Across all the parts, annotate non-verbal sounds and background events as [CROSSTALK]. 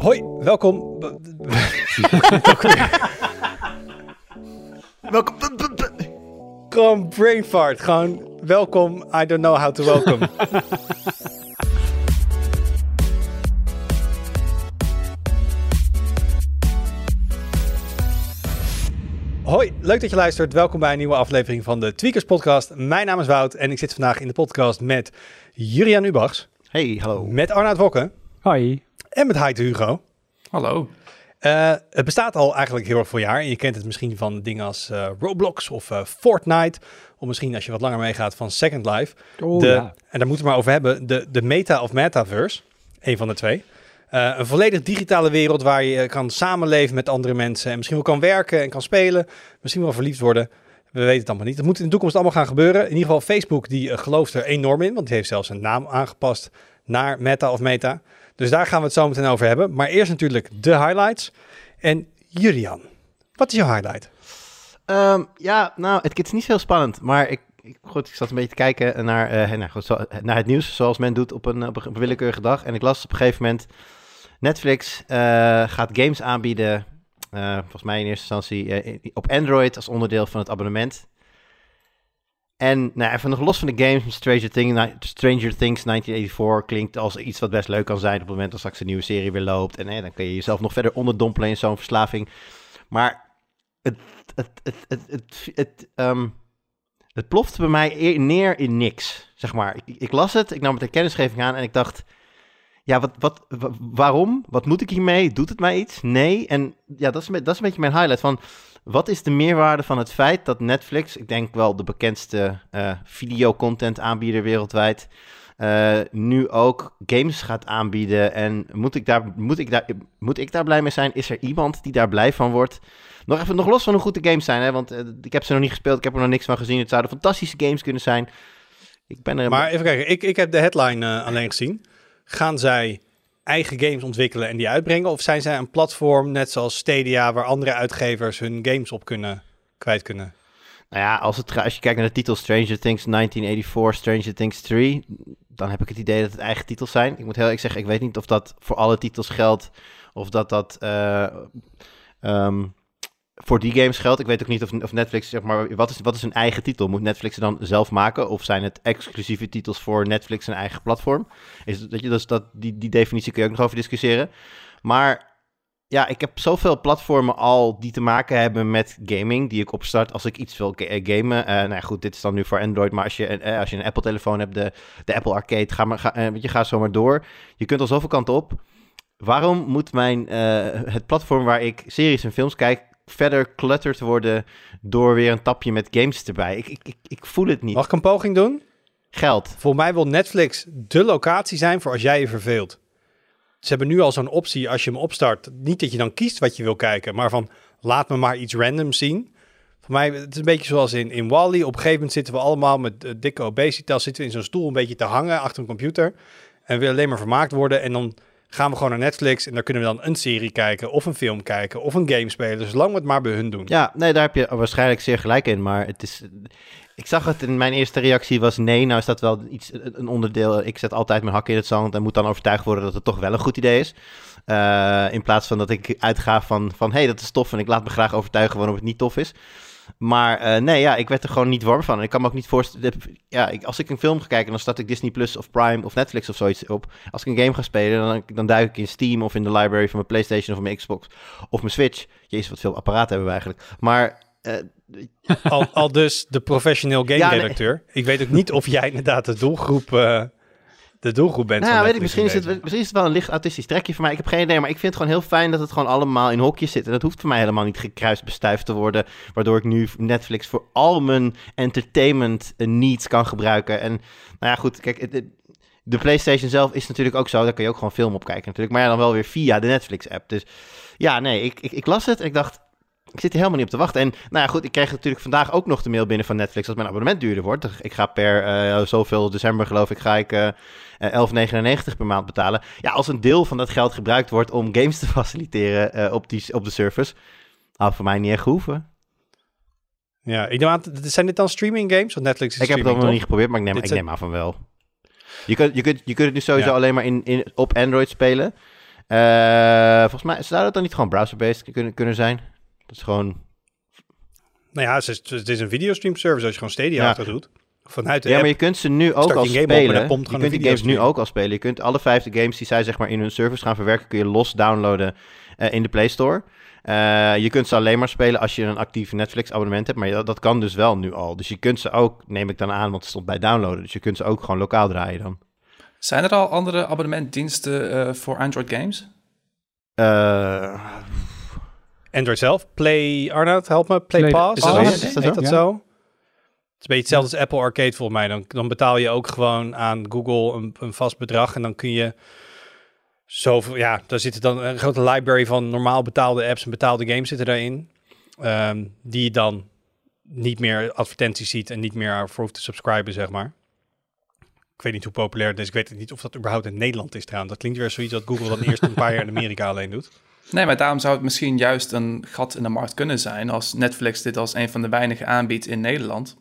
Hoi, welkom. [LAUGHS] Welkom. Gewoon brain fart. Gewoon welkom. I don't know how to welcome. Hoi, leuk dat je luistert. Welkom bij een nieuwe aflevering van de Tweakers Podcast. Mijn naam is Wout en ik zit vandaag in de podcast met Jurian Ubachs, Hey, hallo. met Arnoud Wokken Hoi. En met Heide Hugo. Hallo. Eh, het bestaat al eigenlijk heel erg veel jaar. En je kent het misschien van dingen als eh, Roblox of eh, Fortnite. Of misschien als je wat langer meegaat van Second Life. Oh, de, ja. En daar moeten we maar over hebben. De, de meta of metaverse. Een van de twee. Eh, een volledig digitale wereld waar je kan samenleven met andere mensen. En misschien wel kan werken en kan spelen. Misschien wel verliefd worden. We weten het allemaal niet. Het moet in de toekomst allemaal gaan gebeuren. In ieder geval Facebook die gelooft er enorm in. Want die heeft zelfs een naam aangepast naar meta of meta. Dus daar gaan we het zo meteen over hebben. Maar eerst natuurlijk de highlights. En Julian, wat is jouw highlight? Ehm, ja, nou, het, is niet heel spannend, maar ik, ik, goed, ik zat een beetje te kijken naar, eh, nou, goed, zo- naar het nieuws, zoals men doet op een, op een willekeurige dag. En ik las op een gegeven moment, Netflix eh, gaat games aanbieden, eh, volgens mij in eerste instantie eh, op Android als onderdeel van het abonnement. En nou, even nog los van de games, Stranger, Thing, Stranger Things 1984 klinkt als iets wat best leuk kan zijn op het moment dat straks een nieuwe serie weer loopt. En eh, dan kun je jezelf nog verder onderdompelen in zo'n verslaving. Maar het, het, het, het, het, het, ehm, plofte bij mij eer- neer in niks, zeg maar. Ik, ik las het, ik nam het in kennisgeving aan en ik dacht... Ja, wat, wat, wa- waarom? Wat moet ik hiermee? Doet het mij iets? Nee. En ja, dat is, een dat is een beetje mijn highlight van... Wat is de meerwaarde van het feit dat Netflix, ik denk wel de bekendste eh videocontent aanbieder wereldwijd, eh, nu ook games gaat aanbieden? En moet ik, daar, moet, ik daar, moet ik daar blij mee zijn? Is er iemand die daar blij van wordt? Nog even, nog los van hoe goed de games zijn, hè? want eh, ik heb ze nog niet gespeeld, ik heb er nog niks van gezien. Het zouden fantastische games kunnen zijn. Ik ben er... Maar even kijken, ik, ik heb de headline alleen gezien. Gaan zij eigen games ontwikkelen en die uitbrengen? Of zijn zij een platform, net zoals Stadia, waar andere uitgevers hun games op kunnen, kwijt kunnen? Nou ja, als, het, als je kijkt naar de titel Stranger Things 1984, Stranger Things 3, dan heb ik het idee dat het eigen titels zijn. Ik moet heel eerlijk zeggen, ik weet niet of dat voor alle titels geldt, of dat dat eh, ehm, voor die games geldt. Ik weet ook niet of, of Netflix, zeg maar, wat is, wat is een eigen titel? Moet Netflix het dan zelf maken? Of zijn het exclusieve titels voor Netflix een eigen platform? Is, dat je, dus dat, die, die definitie kun je ook nog over discussiëren. Maar ja, ik heb zoveel platformen al die te maken hebben met gaming, die ik opstart als ik iets wil eh, gamen. Eh, nou ja, goed, dit is dan nu voor Android, maar als je, eh, als je een Apple-telefoon hebt, de, de Apple Arcade, ga maar, ga, je gaat zo maar door. Je kunt al zoveel kanten op. Waarom moet mijn, het platform waar ik series en films kijk, verder cluttered worden door weer een tapje met games erbij? Ik, ik, ik, ik voel het niet. Mag ik een poging doen? Geld. Voor mij wil Netflix de locatie zijn voor als jij je verveelt. Ze hebben nu al zo'n optie als je hem opstart. Niet dat je dan kiest wat je wil kijken, maar van laat me maar iets randoms zien. Voor mij, het is een beetje zoals in, in Wally. Op een gegeven moment zitten we allemaal met eh, dikke obesitas, zitten we in zo'n stoel een beetje te hangen achter een computer. En willen alleen maar vermaakt worden. En dan gaan we gewoon naar Netflix en daar kunnen we dan een serie kijken of een film kijken of een game spelen. Zolang we het maar bij hun doen. Ja, nee, daar heb je waarschijnlijk zeer gelijk in. Maar het is. Ik zag het in mijn eerste reactie was nee. Nou is dat wel iets, een onderdeel. Ik zet altijd mijn hak in het zand en moet dan overtuigd worden dat het toch wel een goed idee is. Eh, in plaats van dat ik uitga van, van hé, hey, dat is tof en ik laat me graag overtuigen waarom het niet tof is. Maar eh, nee, ja, ik werd er gewoon niet warm van. En ik kan me ook niet voorstellen. Ja, ik, als ik een film ga kijken, dan start ik Disney Plus of Prime of Netflix of zoiets op. Als ik een game ga spelen, dan, dan duik ik in Steam of in de library van mijn PlayStation of mijn Xbox of mijn Switch. Jezus, wat veel apparaten hebben we eigenlijk. Maar eh, Al, al dus de professioneel game Ja, nee. redacteur. Ik weet ook niet of jij inderdaad de doelgroep, eh, de doelgroep bent. Nou, weet ik, misschien, is het, misschien is het wel een licht autistisch trekje voor mij. Ik heb geen idee, maar ik vind het gewoon heel fijn dat het gewoon allemaal in hokjes zit. En dat hoeft voor mij helemaal niet gekruist bestuift te worden. Waardoor ik nu Netflix voor al mijn entertainment eh, needs kan gebruiken. En nou ja, goed, kijk, het- het- de PlayStation zelf is natuurlijk ook zo. Daar kun je ook gewoon film op kijken natuurlijk. Maar ja, dan wel weer via de Netflix-app. Dus ja, nee, ik, ik, ik las het en ik dacht... Ik zit er helemaal niet op te wachten. En nou ja, goed, ik kreeg natuurlijk vandaag ook nog de mail binnen van Netflix dat mijn abonnement duurder wordt. Ik ga per eh, zoveel december, geloof ik, ga ik eh, eh, 11,99 per maand betalen. Ja, als een deel van dat geld gebruikt wordt om games te [LAUGHS] faciliteren eh, op, die, op de service, had voor mij niet echt gehoeven. Ja, ik neem aan, zijn dit dan streaming games? Want Netflix is ik heb het ook nog niet geprobeerd, maar ik neem, Dit ik neem aan van wel. Je kunt, je kunt, je kunt het nu sowieso Ja. alleen maar in, in, op Android spelen. Eh, volgens mij zou dat dan niet gewoon browser-based kunnen, kunnen zijn. Dat is gewoon... Nou ja, het is, het is een videostream service als je gewoon Stadia Ja. achter doet. Vanuit de Ja, app. maar je kunt ze nu ook al open spelen. dan pompt Je gewoon kunt die games nu ook al spelen. Je kunt alle vijf de games die zij zeg maar in hun servers gaan verwerken, kun je los downloaden eh, in de Play Store. Eh, je kunt ze alleen maar spelen als je een actief Netflix abonnement hebt, maar dat, dat kan dus wel nu al. Dus je kunt ze ook, neem ik dan aan, want het stond bij downloaden. Dus je kunt ze ook gewoon lokaal draaien dan. Zijn er al andere abonnementdiensten eh, voor Android games? Android zelf. Play, Arnoud, help me. Play, Play- Pass. Is dat zo? het- Is dat heet zo? dat Ja. zo? Het is een beetje hetzelfde als Apple Arcade volgens mij. Dan, dan betaal je ook gewoon aan Google een, een vast bedrag. En dan kun je zoveel... Ja, daar zit dan een grote library van normaal betaalde apps en betaalde games zitten daarin. Ehm, die je dan niet meer advertenties ziet en niet meer voor hoeft te subscriben, zeg maar. Ik weet niet hoe populair het is. Ik weet niet of dat überhaupt in Nederland is trouwens. Dat klinkt weer zoiets dat Google dan eerst een paar jaar in Amerika alleen doet. Nee, maar daarom zou het misschien juist een gat in de markt kunnen zijn als Netflix dit als een van de weinigen aanbiedt in Nederland.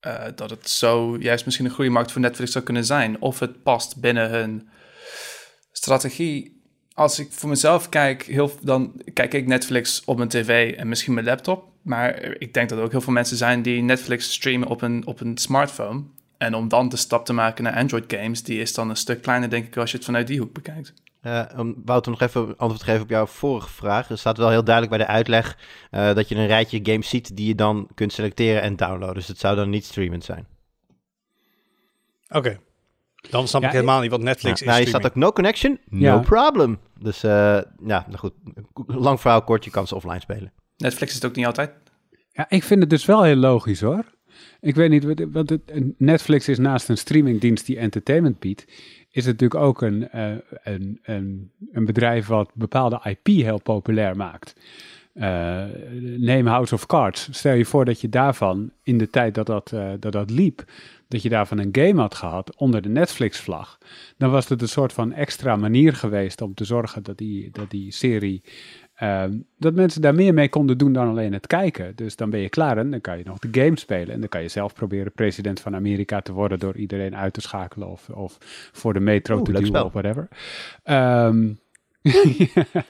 Eh, dat het zo juist misschien een groeimarkt voor Netflix zou kunnen zijn. Of het past binnen hun strategie. Als ik voor mezelf kijk, heel, dan kijk ik Netflix op mijn tv en misschien mijn laptop. Maar ik denk dat er ook heel veel mensen zijn die Netflix streamen op een, op een smartphone. En om dan de stap te maken naar Android games, die is dan een stuk kleiner, denk ik, als je het vanuit die hoek bekijkt. Eh, om Wouter nog even antwoord te geven op jouw vorige vraag. Er staat wel heel duidelijk bij de uitleg eh, dat je een rijtje games ziet die je dan kunt selecteren en downloaden. Dus het zou dan niet streamend zijn. Oké. Dan snap Ja, ik helemaal niet wat Netflix Ja, is. nou, je staat ook no connection, no Ja. problem. Dus eh, ja, nou goed. Lang verhaal kort, je kan ze offline spelen. Netflix is het ook niet altijd. Ja, ik vind het dus wel heel logisch hoor. Ik weet niet, want het, Netflix is naast een streamingdienst die entertainment biedt, is het natuurlijk ook een, eh, een, een, een bedrijf wat bepaalde IP heel populair maakt. Eh neem House of Cards. Stel je voor dat je daarvan, in de tijd dat dat, eh, dat dat liep, dat je daarvan een game had gehad onder de Netflix-vlag. Dan was het een soort van extra manier geweest om te zorgen dat die, dat die serie Ehm, dat mensen daar meer mee konden doen dan alleen het kijken. Dus dan ben je klaar en dan kan je nog de game spelen. En dan kan je zelf proberen president van Amerika te worden door iedereen uit te schakelen of, of voor de metro Oeh, te duwen spel. of whatever. Een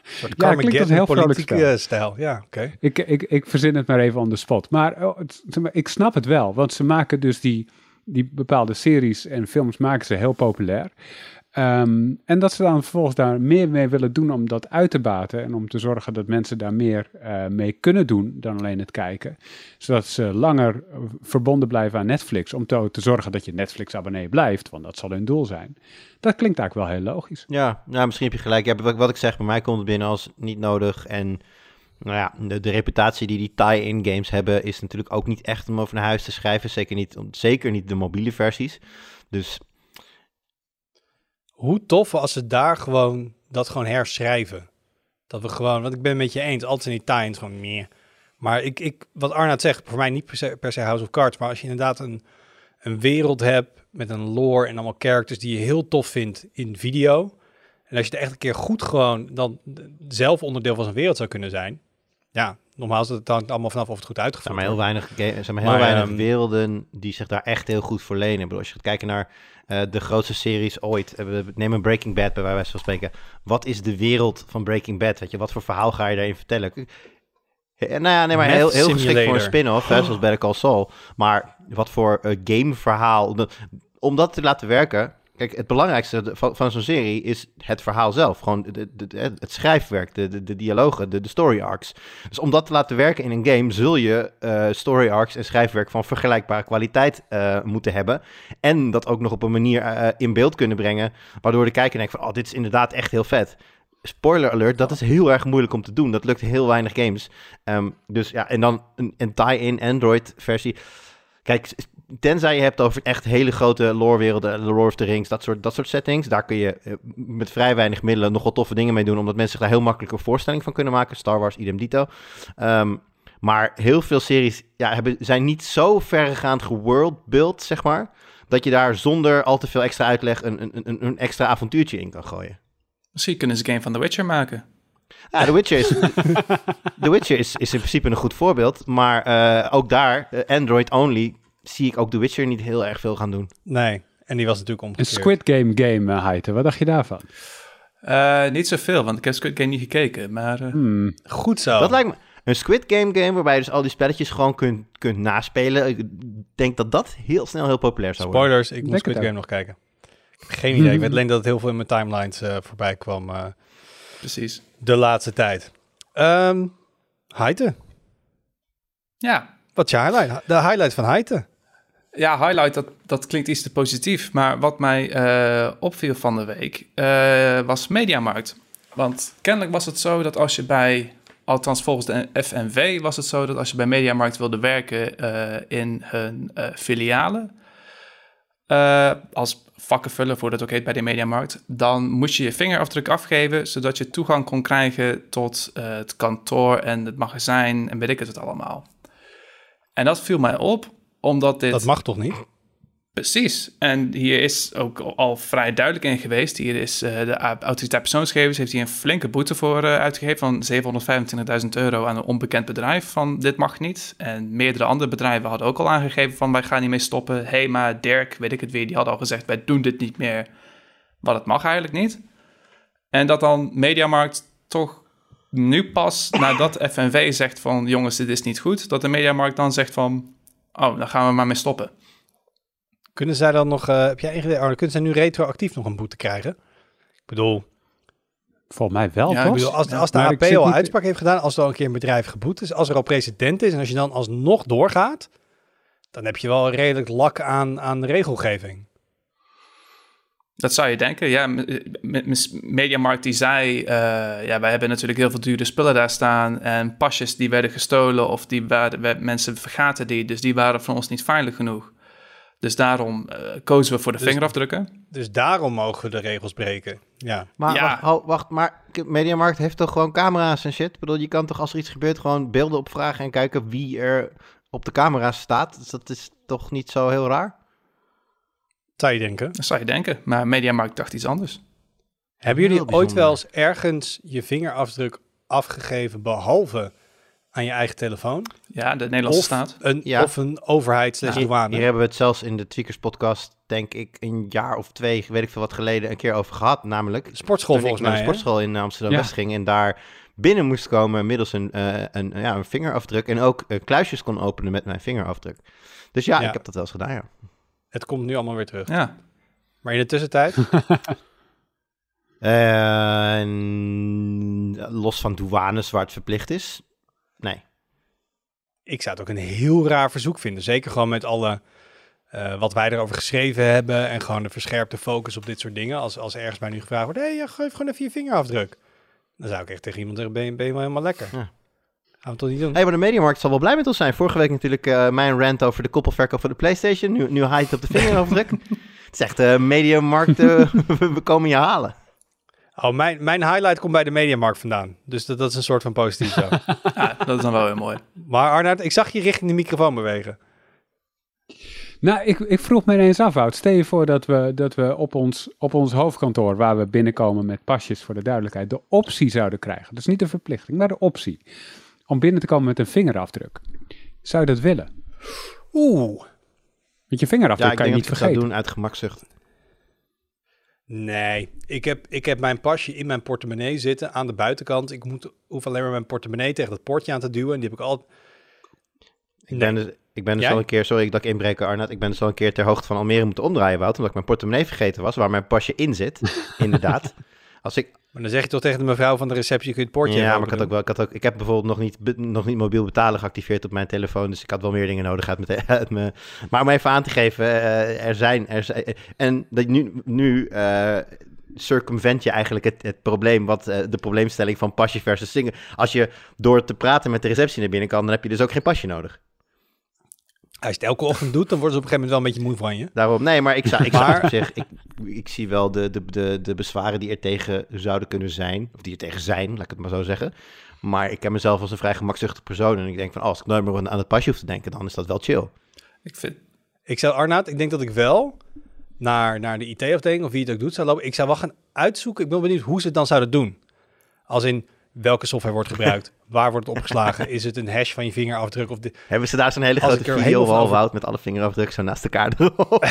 soort [LAUGHS] Ja, klinkt als een heel vrolijk spel. stijl. Ja, oké. ik, ik, ik verzin het maar even on the spot. Maar oh, het- ik snap het wel, want ze maken dus die, die bepaalde series en films maken ze heel populair. Ehm, en dat ze dan vervolgens daar meer mee willen doen om dat uit te baten en om te zorgen dat mensen daar meer eh, mee kunnen doen dan alleen het kijken. Zodat ze langer verbonden blijven aan Netflix, om te, te zorgen dat je Netflix-abonnee blijft, want dat zal hun doel zijn. Dat klinkt eigenlijk wel heel logisch. Ja, nou, misschien heb je gelijk. Wat, ik zeg, bij mij komt het binnen als niet nodig. En nou ja, de, de reputatie die die tie-in games hebben, is natuurlijk ook niet echt om over naar huis te schrijven. Zeker niet, zeker niet de mobiele versies. Dus Hoe tof als ze daar gewoon dat gewoon herschrijven. Dat we gewoon, want ik ben het met je eens, altijd zijn die tie-ins gewoon meer. Maar ik, ik, wat Arnaud zegt, voor mij niet per se, per se House of Cards, maar als je inderdaad een, een wereld hebt met een lore en allemaal characters die je heel tof vindt in video. En als je er echt een keer goed gewoon dan zelf onderdeel van zo'n wereld zou kunnen zijn. Ja, nogmaals, het hangt allemaal vanaf of het goed er uitgevoerd maar heel wordt. weinig, zijn maar heel Maar, weinig ehm, werelden die zich daar echt heel goed voor lenen. Ik bedoel, als je gaat kijken naar eh, de grootste series ooit, eh, we- neem een Breaking Bad bij wijze van spreken. Wat is de wereld van Breaking Bad? Weet je, wat voor verhaal ga je daarin vertellen? Eh, Nou ja, nee, maar heel, heel geschikt voor een spin-off, hè, zoals Better Call Saul. Maar wat voor gameverhaal... Om dat te laten werken... Kijk, het belangrijkste van, van zo'n serie is het verhaal zelf. Gewoon het schrijfwerk, de, de, dialogen, de, de story arcs. Dus om dat te laten werken in een game... zul je eh, story arcs en schrijfwerk van vergelijkbare kwaliteit eh, moeten hebben. En dat ook nog op een manier eh, in beeld kunnen brengen... waardoor de kijker denkt van... oh, dit is inderdaad echt heel vet. Spoiler alert, dat is heel erg moeilijk om te doen. Dat lukt heel weinig games. Ehm, dus ja, en dan een, een tie-in Android versie. Kijk, tenzij je hebt over echt hele grote lore-werelden, Lord of the Rings, dat soort, dat soort settings. Daar kun je eh, met vrij weinig middelen nog wel toffe dingen mee doen, omdat mensen zich daar heel makkelijk een voorstelling van kunnen maken. Star Wars, idem dito. Ehm, maar heel veel series ja, hebben, zijn niet zo verregaand geworldbuild, zeg maar, dat je daar zonder al te veel extra uitleg een, een, een, een extra avontuurtje in kan gooien. Misschien kunnen ze een game van The Witcher maken. Ja, The Witcher is, [LAUGHS] The Witcher is, is in principe een goed voorbeeld. Maar eh, ook daar, eh, Android only, zie ik ook The Witcher niet heel erg veel gaan doen. Nee, en die was natuurlijk Een omgekeerd. Squid Game game, uh, Heite, wat dacht je daarvan? Eh, niet zoveel, want ik heb Squid Game niet gekeken. Maar eh, Hmm. Goed zo. Dat lijkt me een Squid Game game waarbij je dus al die spelletjes gewoon kunt, kunt naspelen. Ik denk dat dat heel snel heel populair zou worden. Spoilers, ik moet Squid Game nog kijken. Ik heb geen idee. Ik [LAUGHS] weet alleen dat het heel veel in mijn timelines eh, voorbij kwam eh, precies. de laatste tijd. Ehm Heite. Ja, Wat is je highlight? De highlight van Heite. Ja, highlight, dat, dat klinkt iets te positief. Maar wat mij eh, opviel van de week eh, was Mediamarkt. Want kennelijk was het zo dat als je bij, althans volgens de FNV, was het zo dat als je bij Mediamarkt wilde werken eh, in hun filialen, als vakkenvuller, voor dat ook heet bij de Mediamarkt, dan moest je je vingerafdruk afgeven, zodat je toegang kon krijgen tot het kantoor en het magazijn en weet ik het allemaal. En dat viel mij op, omdat dit... Dat mag toch niet? Precies. En hier is ook al vrij duidelijk in geweest. Hier is eh, de autoriteit persoonsgegevens heeft hier een flinke boete voor uh, uitgegeven van 725.000 euro aan een onbekend bedrijf van dit mag niet. En meerdere andere bedrijven hadden ook al aangegeven van wij gaan hiermee stoppen. Hema, Dirk, weet ik het weer, die hadden al gezegd wij doen dit niet meer. Wat het mag eigenlijk niet. En dat dan Mediamarkt toch nu pas nadat FNV zegt van jongens dit is niet goed. Dat de Mediamarkt dan zegt van oh dan gaan we maar mee stoppen. Kunnen zij dan nog, uh, heb jij idee, Arne, kunnen zij nu retroactief nog een boete krijgen? Ik bedoel... Volgens mij wel, ja, toch? Bedoel, als, als de AP ik al niet- uitspraak heeft gedaan, als er al een keer een bedrijf geboet is, als er al precedent is en als je dan alsnog doorgaat, dan heb je wel redelijk lak aan, aan regelgeving. Dat zou je denken, ja. Mediamarkt die zei, eh, ja, wij hebben natuurlijk heel veel dure spullen daar staan en pasjes die werden gestolen of die waren, we- mensen vergaten die, dus die waren voor ons niet veilig genoeg. Dus daarom eh, kozen we voor de Dus- vingerafdrukken. Dus daarom mogen we de regels breken. Ja. Maar Ja. wacht, wacht, maar Mediamarkt heeft toch gewoon camera's en shit? Ik bedoel, je kan toch als er iets gebeurt gewoon beelden opvragen en kijken wie er op de camera's staat? Dus dat is toch niet zo heel raar? Zou je denken. Dat zou je denken, maar Mediamarkt dacht iets anders. Hebben jullie Heel ooit bijzonder. wel eens ergens je vingerafdruk afgegeven, behalve aan je eigen telefoon? Ja, de Nederlandse Of staat. een, Ja. of een overheid slash Hier, douane? hier hebben we het zelfs in de Tweakers podcast, denk ik, een jaar of twee, weet ik veel wat geleden, een keer over gehad. Namelijk Sportschool volgens naar mij, de hè? sportschool in Amsterdam-West Ja. ging en daar binnen moest komen middels een, eh, een, ja, een vingerafdruk en ook eh, kluisjes kon openen met mijn vingerafdruk. Dus ja, Ja. ik heb dat wel eens gedaan, ja. Het komt nu allemaal weer terug. Ja, Maar in de tussentijd, [LAUGHS] Eh, en los van douanes waar het verplicht is, nee. ik zou het ook een heel raar verzoek vinden. Zeker gewoon met alle, eh, wat wij erover geschreven hebben en gewoon de verscherpte focus op dit soort dingen. Als, als ergens mij nu gevraagd wordt, hé, hey, ja, geef gewoon even je vingerafdruk. Dan zou ik echt tegen iemand zeggen, ben je, ben je wel helemaal lekker. Ja. Gaan we toch niet doen? Hey, maar de Mediamarkt zal wel blij met ons zijn. Vorige week natuurlijk eh, mijn rant over de koppelverkoop van de PlayStation. Nu, nu haait op de vingerafdruk. [LAUGHS] het is echt eh Mediamarkt, eh, [LAUGHS] we komen je halen. Oh, mijn, mijn highlight komt bij de Mediamarkt vandaan. Dus dat, dat is een soort van positief zo. [LAUGHS] ja, dat is dan wel heel mooi. maar Arnoud, ik zag je richting de microfoon bewegen. Nou, ik, ik vroeg me ineens af, Wout. Stel je voor dat we, dat we op, ons, op ons hoofdkantoor, waar we binnenkomen met pasjes voor de duidelijkheid, de optie zouden krijgen. Dus niet de verplichting, maar de optie. Om binnen te komen met een vingerafdruk. Zou je dat willen? Oeh. Want je vingerafdruk Ja, kan je niet dat ik vergeten. doen uit gemakzucht. Nee, ik heb, ik heb mijn pasje in mijn portemonnee zitten aan de buitenkant. Ik moet, hoef alleen maar mijn portemonnee tegen dat poortje aan te duwen. En die heb ik al. Ik ben dus, ik ben dus Jij? al een keer, sorry dat ik inbreken Arnoud, ik ben dus al een keer ter hoogte van Almere moeten omdraaien, Wout, omdat ik mijn portemonnee vergeten was, waar mijn pasje in zit, [LAUGHS] inderdaad. Als ik, Maar dan zeg je toch tegen de mevrouw van de receptie, kun je het poortje ja, maar ik had ook wel, ik, had ook, ik heb bijvoorbeeld nog niet, nog niet mobiel betalen geactiveerd op mijn telefoon, dus ik had wel meer dingen nodig uit mijn, [LAUGHS] uit mijn maar om even aan te geven, eh, er zijn, er zijn, en dat nu, nu eh, circumvent je eigenlijk het, het probleem, wat eh, de probleemstelling van pasje versus zingen. Als je door te praten met de receptie naar binnen kan, dan heb je dus ook geen pasje nodig. Als je het elke ochtend doet, dan worden ze op een gegeven moment wel een beetje moe van je. Daarom, nee, maar ik zou, ik zou zich, ik, ik zie wel de, de, de, de bezwaren die er tegen zouden kunnen zijn, of die er tegen zijn, laat ik het maar zo zeggen. Maar ik ken mezelf als een vrij gemakzuchtig persoon en ik denk van, oh, als ik nooit meer aan aan het pasje hoef te denken, dan is dat wel chill. Ik vind, Ik zou, Arnaud, ik denk dat ik wel naar, naar de IT-afdeling, of wie het ook doet, zou lopen. Ik zou wel gaan uitzoeken. Ik ben benieuwd hoe ze het dan zouden doen. Als in welke software wordt gebruikt, [LAUGHS] waar wordt het opgeslagen, is het een hash van je vingerafdruk of de, Hebben ze daar zo'n hele grote video over- met alle vingerafdrukken zo naast elkaar [LAUGHS] erop?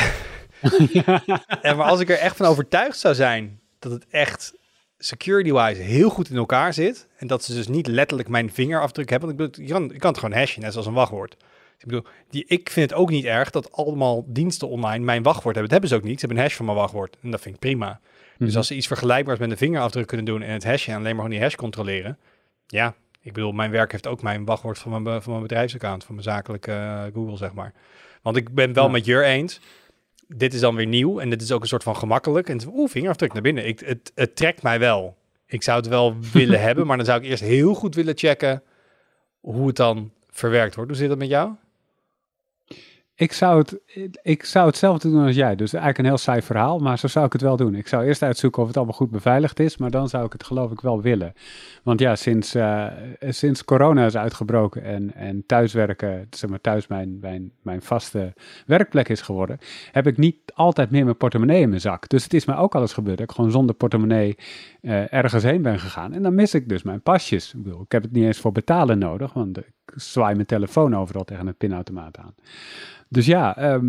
En maar als ik er echt van overtuigd zou zijn dat het echt security-wise heel goed in elkaar zit. En dat ze dus niet letterlijk mijn vingerafdruk hebben. Want ik bedoel, je kan, je kan het gewoon hashen, net zoals een wachtwoord. Ik bedoel, die, ik vind het ook niet erg dat allemaal diensten online mijn wachtwoord hebben. Dat hebben ze ook niet. Ze hebben een hash van mijn wachtwoord. En dat vind ik prima. Dus Mhm. als ze iets vergelijkbaars met een vingerafdruk kunnen doen en het hashen en alleen maar gewoon die hash controleren. Ja, ik bedoel, mijn werk heeft ook mijn wachtwoord van mijn, van mijn bedrijfsaccount, van mijn zakelijke eh, Google, zeg maar. Want ik ben wel Ja. met Jur eens. Dit is dan weer nieuw en dit is ook een soort van gemakkelijk. En oeh, vingerafdruk naar binnen. Ik, het, het trekt mij wel. Ik zou het wel [LAUGHS] willen hebben, maar dan zou ik eerst heel goed willen checken hoe het dan verwerkt wordt. Hoe zit dat met jou? Ik zou, het, ik zou hetzelfde doen als jij. Dus eigenlijk een heel saai verhaal, maar zo zou ik het wel doen. Ik zou eerst uitzoeken of het allemaal goed beveiligd is, maar dan zou ik het geloof ik wel willen. Want ja, sinds, eh, sinds corona is uitgebroken en, en thuiswerken, zeg maar thuis mijn, mijn, mijn vaste werkplek is geworden, heb ik niet altijd meer mijn portemonnee in mijn zak. Dus het is mij ook al eens gebeurd dat ik gewoon zonder portemonnee eh, ergens heen ben gegaan. En dan mis ik dus mijn pasjes. Ik, bedoel, ik heb het niet eens voor betalen nodig, want zwaai mijn telefoon overal tegen een pinautomaat aan. Dus ja, ehm,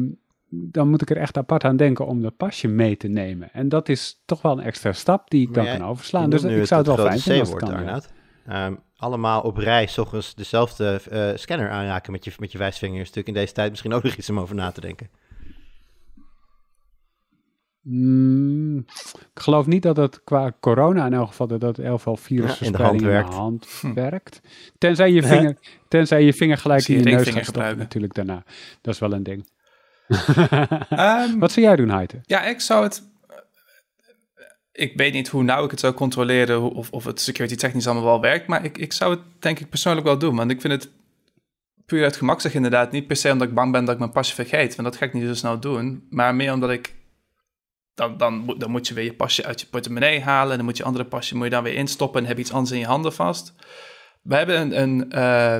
dan moet ik er echt apart aan denken om dat pasje mee te nemen. En dat is toch wel een extra stap die ik Maar dan jij- kan overslaan. Dus ik zou het wel fijn vinden als het kan. Ehm, allemaal op rij, s ochtends dezelfde eh, scanner aanraken met je, met je wijsvinger. Is natuurlijk in deze tijd misschien ook nog iets om over na te denken. Mm, ik geloof niet dat het qua corona in elk geval, dat dat in elk geval virusverspreiding in de werkt. hand Hm. werkt. Tenzij je vinger, tenzij je vinger gelijk in je neus gaat stoppen natuurlijk daarna. Dat is wel een ding. Ehm, [LAUGHS] Wat zou jij doen, Heite? Ja, ik zou het. Ik weet niet hoe nauw ik het zou controleren of, of het security technisch allemaal wel werkt, maar ik, ik zou het denk ik persoonlijk wel doen. Want ik vind het puur uit gemak zeg inderdaad. Niet per se omdat ik bang ben dat ik mijn pasje vergeet, want dat ga ik niet zo snel doen. Maar meer omdat ik. Dan, dan, moet- dan moet je weer je pasje uit je portemonnee halen. En dan moet je andere pasje moet je dan weer instoppen en heb je iets anders in je handen vast. We hebben een, een, eh,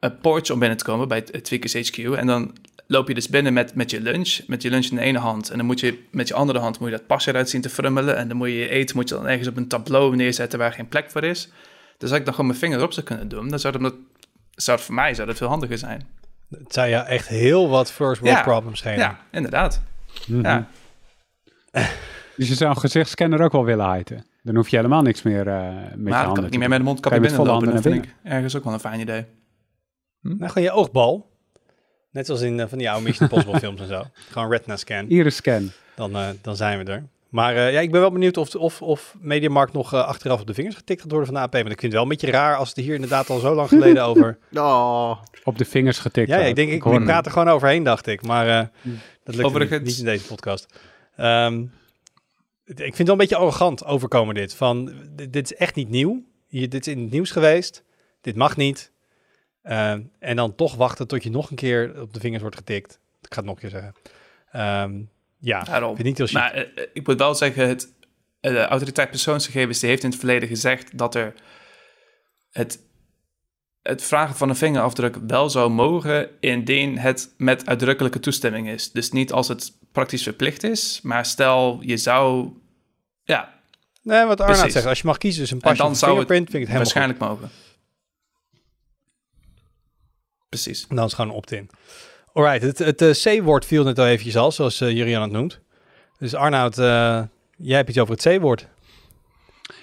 een poortje om binnen te komen bij Tweakers HQ. En dan loop je dus binnen met, met je lunch, met je lunch in de ene hand. En dan moet je met je andere hand moet je dat pasje eruit zien te frummelen. En dan moet je je eten moet je dan ergens op een tableau neerzetten waar geen plek voor is. Dus als ik dan gewoon mijn vinger erop zou kunnen doen, dan zou dat, zou voor mij zou dat veel handiger zijn. Het zou je echt heel wat first world Ja. problems geven. Ja, inderdaad. Mhm. Ja. [LAUGHS] Dus je zou een gezichtsscanner ook wel willen hiten. Dan hoef je helemaal niks meer eh, met je maar dan handen kan ik niet meer met de mondkapje je volle binnenlopen. Dat vind ik ergens ook wel een fijn idee. Nou, gewoon je oogbal. Net zoals in eh, van die oude Mission Impossible [LAUGHS] films en zo. Gewoon retina scan. Iris scan. Dan, eh, dan zijn we er. Maar eh, ja, ik ben wel benieuwd of, of, of Mediamarkt nog achteraf op de vingers getikt gaat worden van de AP. Want ik vind het wel een beetje raar als het hier inderdaad al zo lang geleden [LAUGHS] over... Oh, Op de vingers getikt. ja, ja, ik denk, ik, praat er gewoon overheen, dacht ik. Maar eh, dat lukt niet, niet in deze podcast. Ehm, ik vind het wel een beetje arrogant overkomen dit. Van, dit, dit is echt niet nieuw. Hier, dit is in het nieuws geweest. Dit mag niet. Ehm, en dan toch wachten tot je nog een keer op de vingers wordt getikt. Ik ga het nog een keer zeggen. Ehm, ja, Daarom. ik vind niet heel. Maar eh, eh, ik moet wel zeggen, het, eh, de autoriteit persoonsgegevens die heeft in het verleden gezegd dat er het, het vragen van een vingerafdruk wel zou mogen indien het met uitdrukkelijke toestemming is. Dus niet als het praktisch verplicht is, maar stel je zou, ja, Nee, wat Arnaud Precies. zegt, als je mag kiezen tussen een En pasje dan of zou het fingerprint, vind ik het helemaal waarschijnlijk mogen. Precies. goed. Dan is het gewoon een opt-in. Alright, het, het eh, C-woord viel net al eventjes al, zoals uh, Jurian het noemt. Dus Arnoud, eh, jij hebt iets over het C-woord.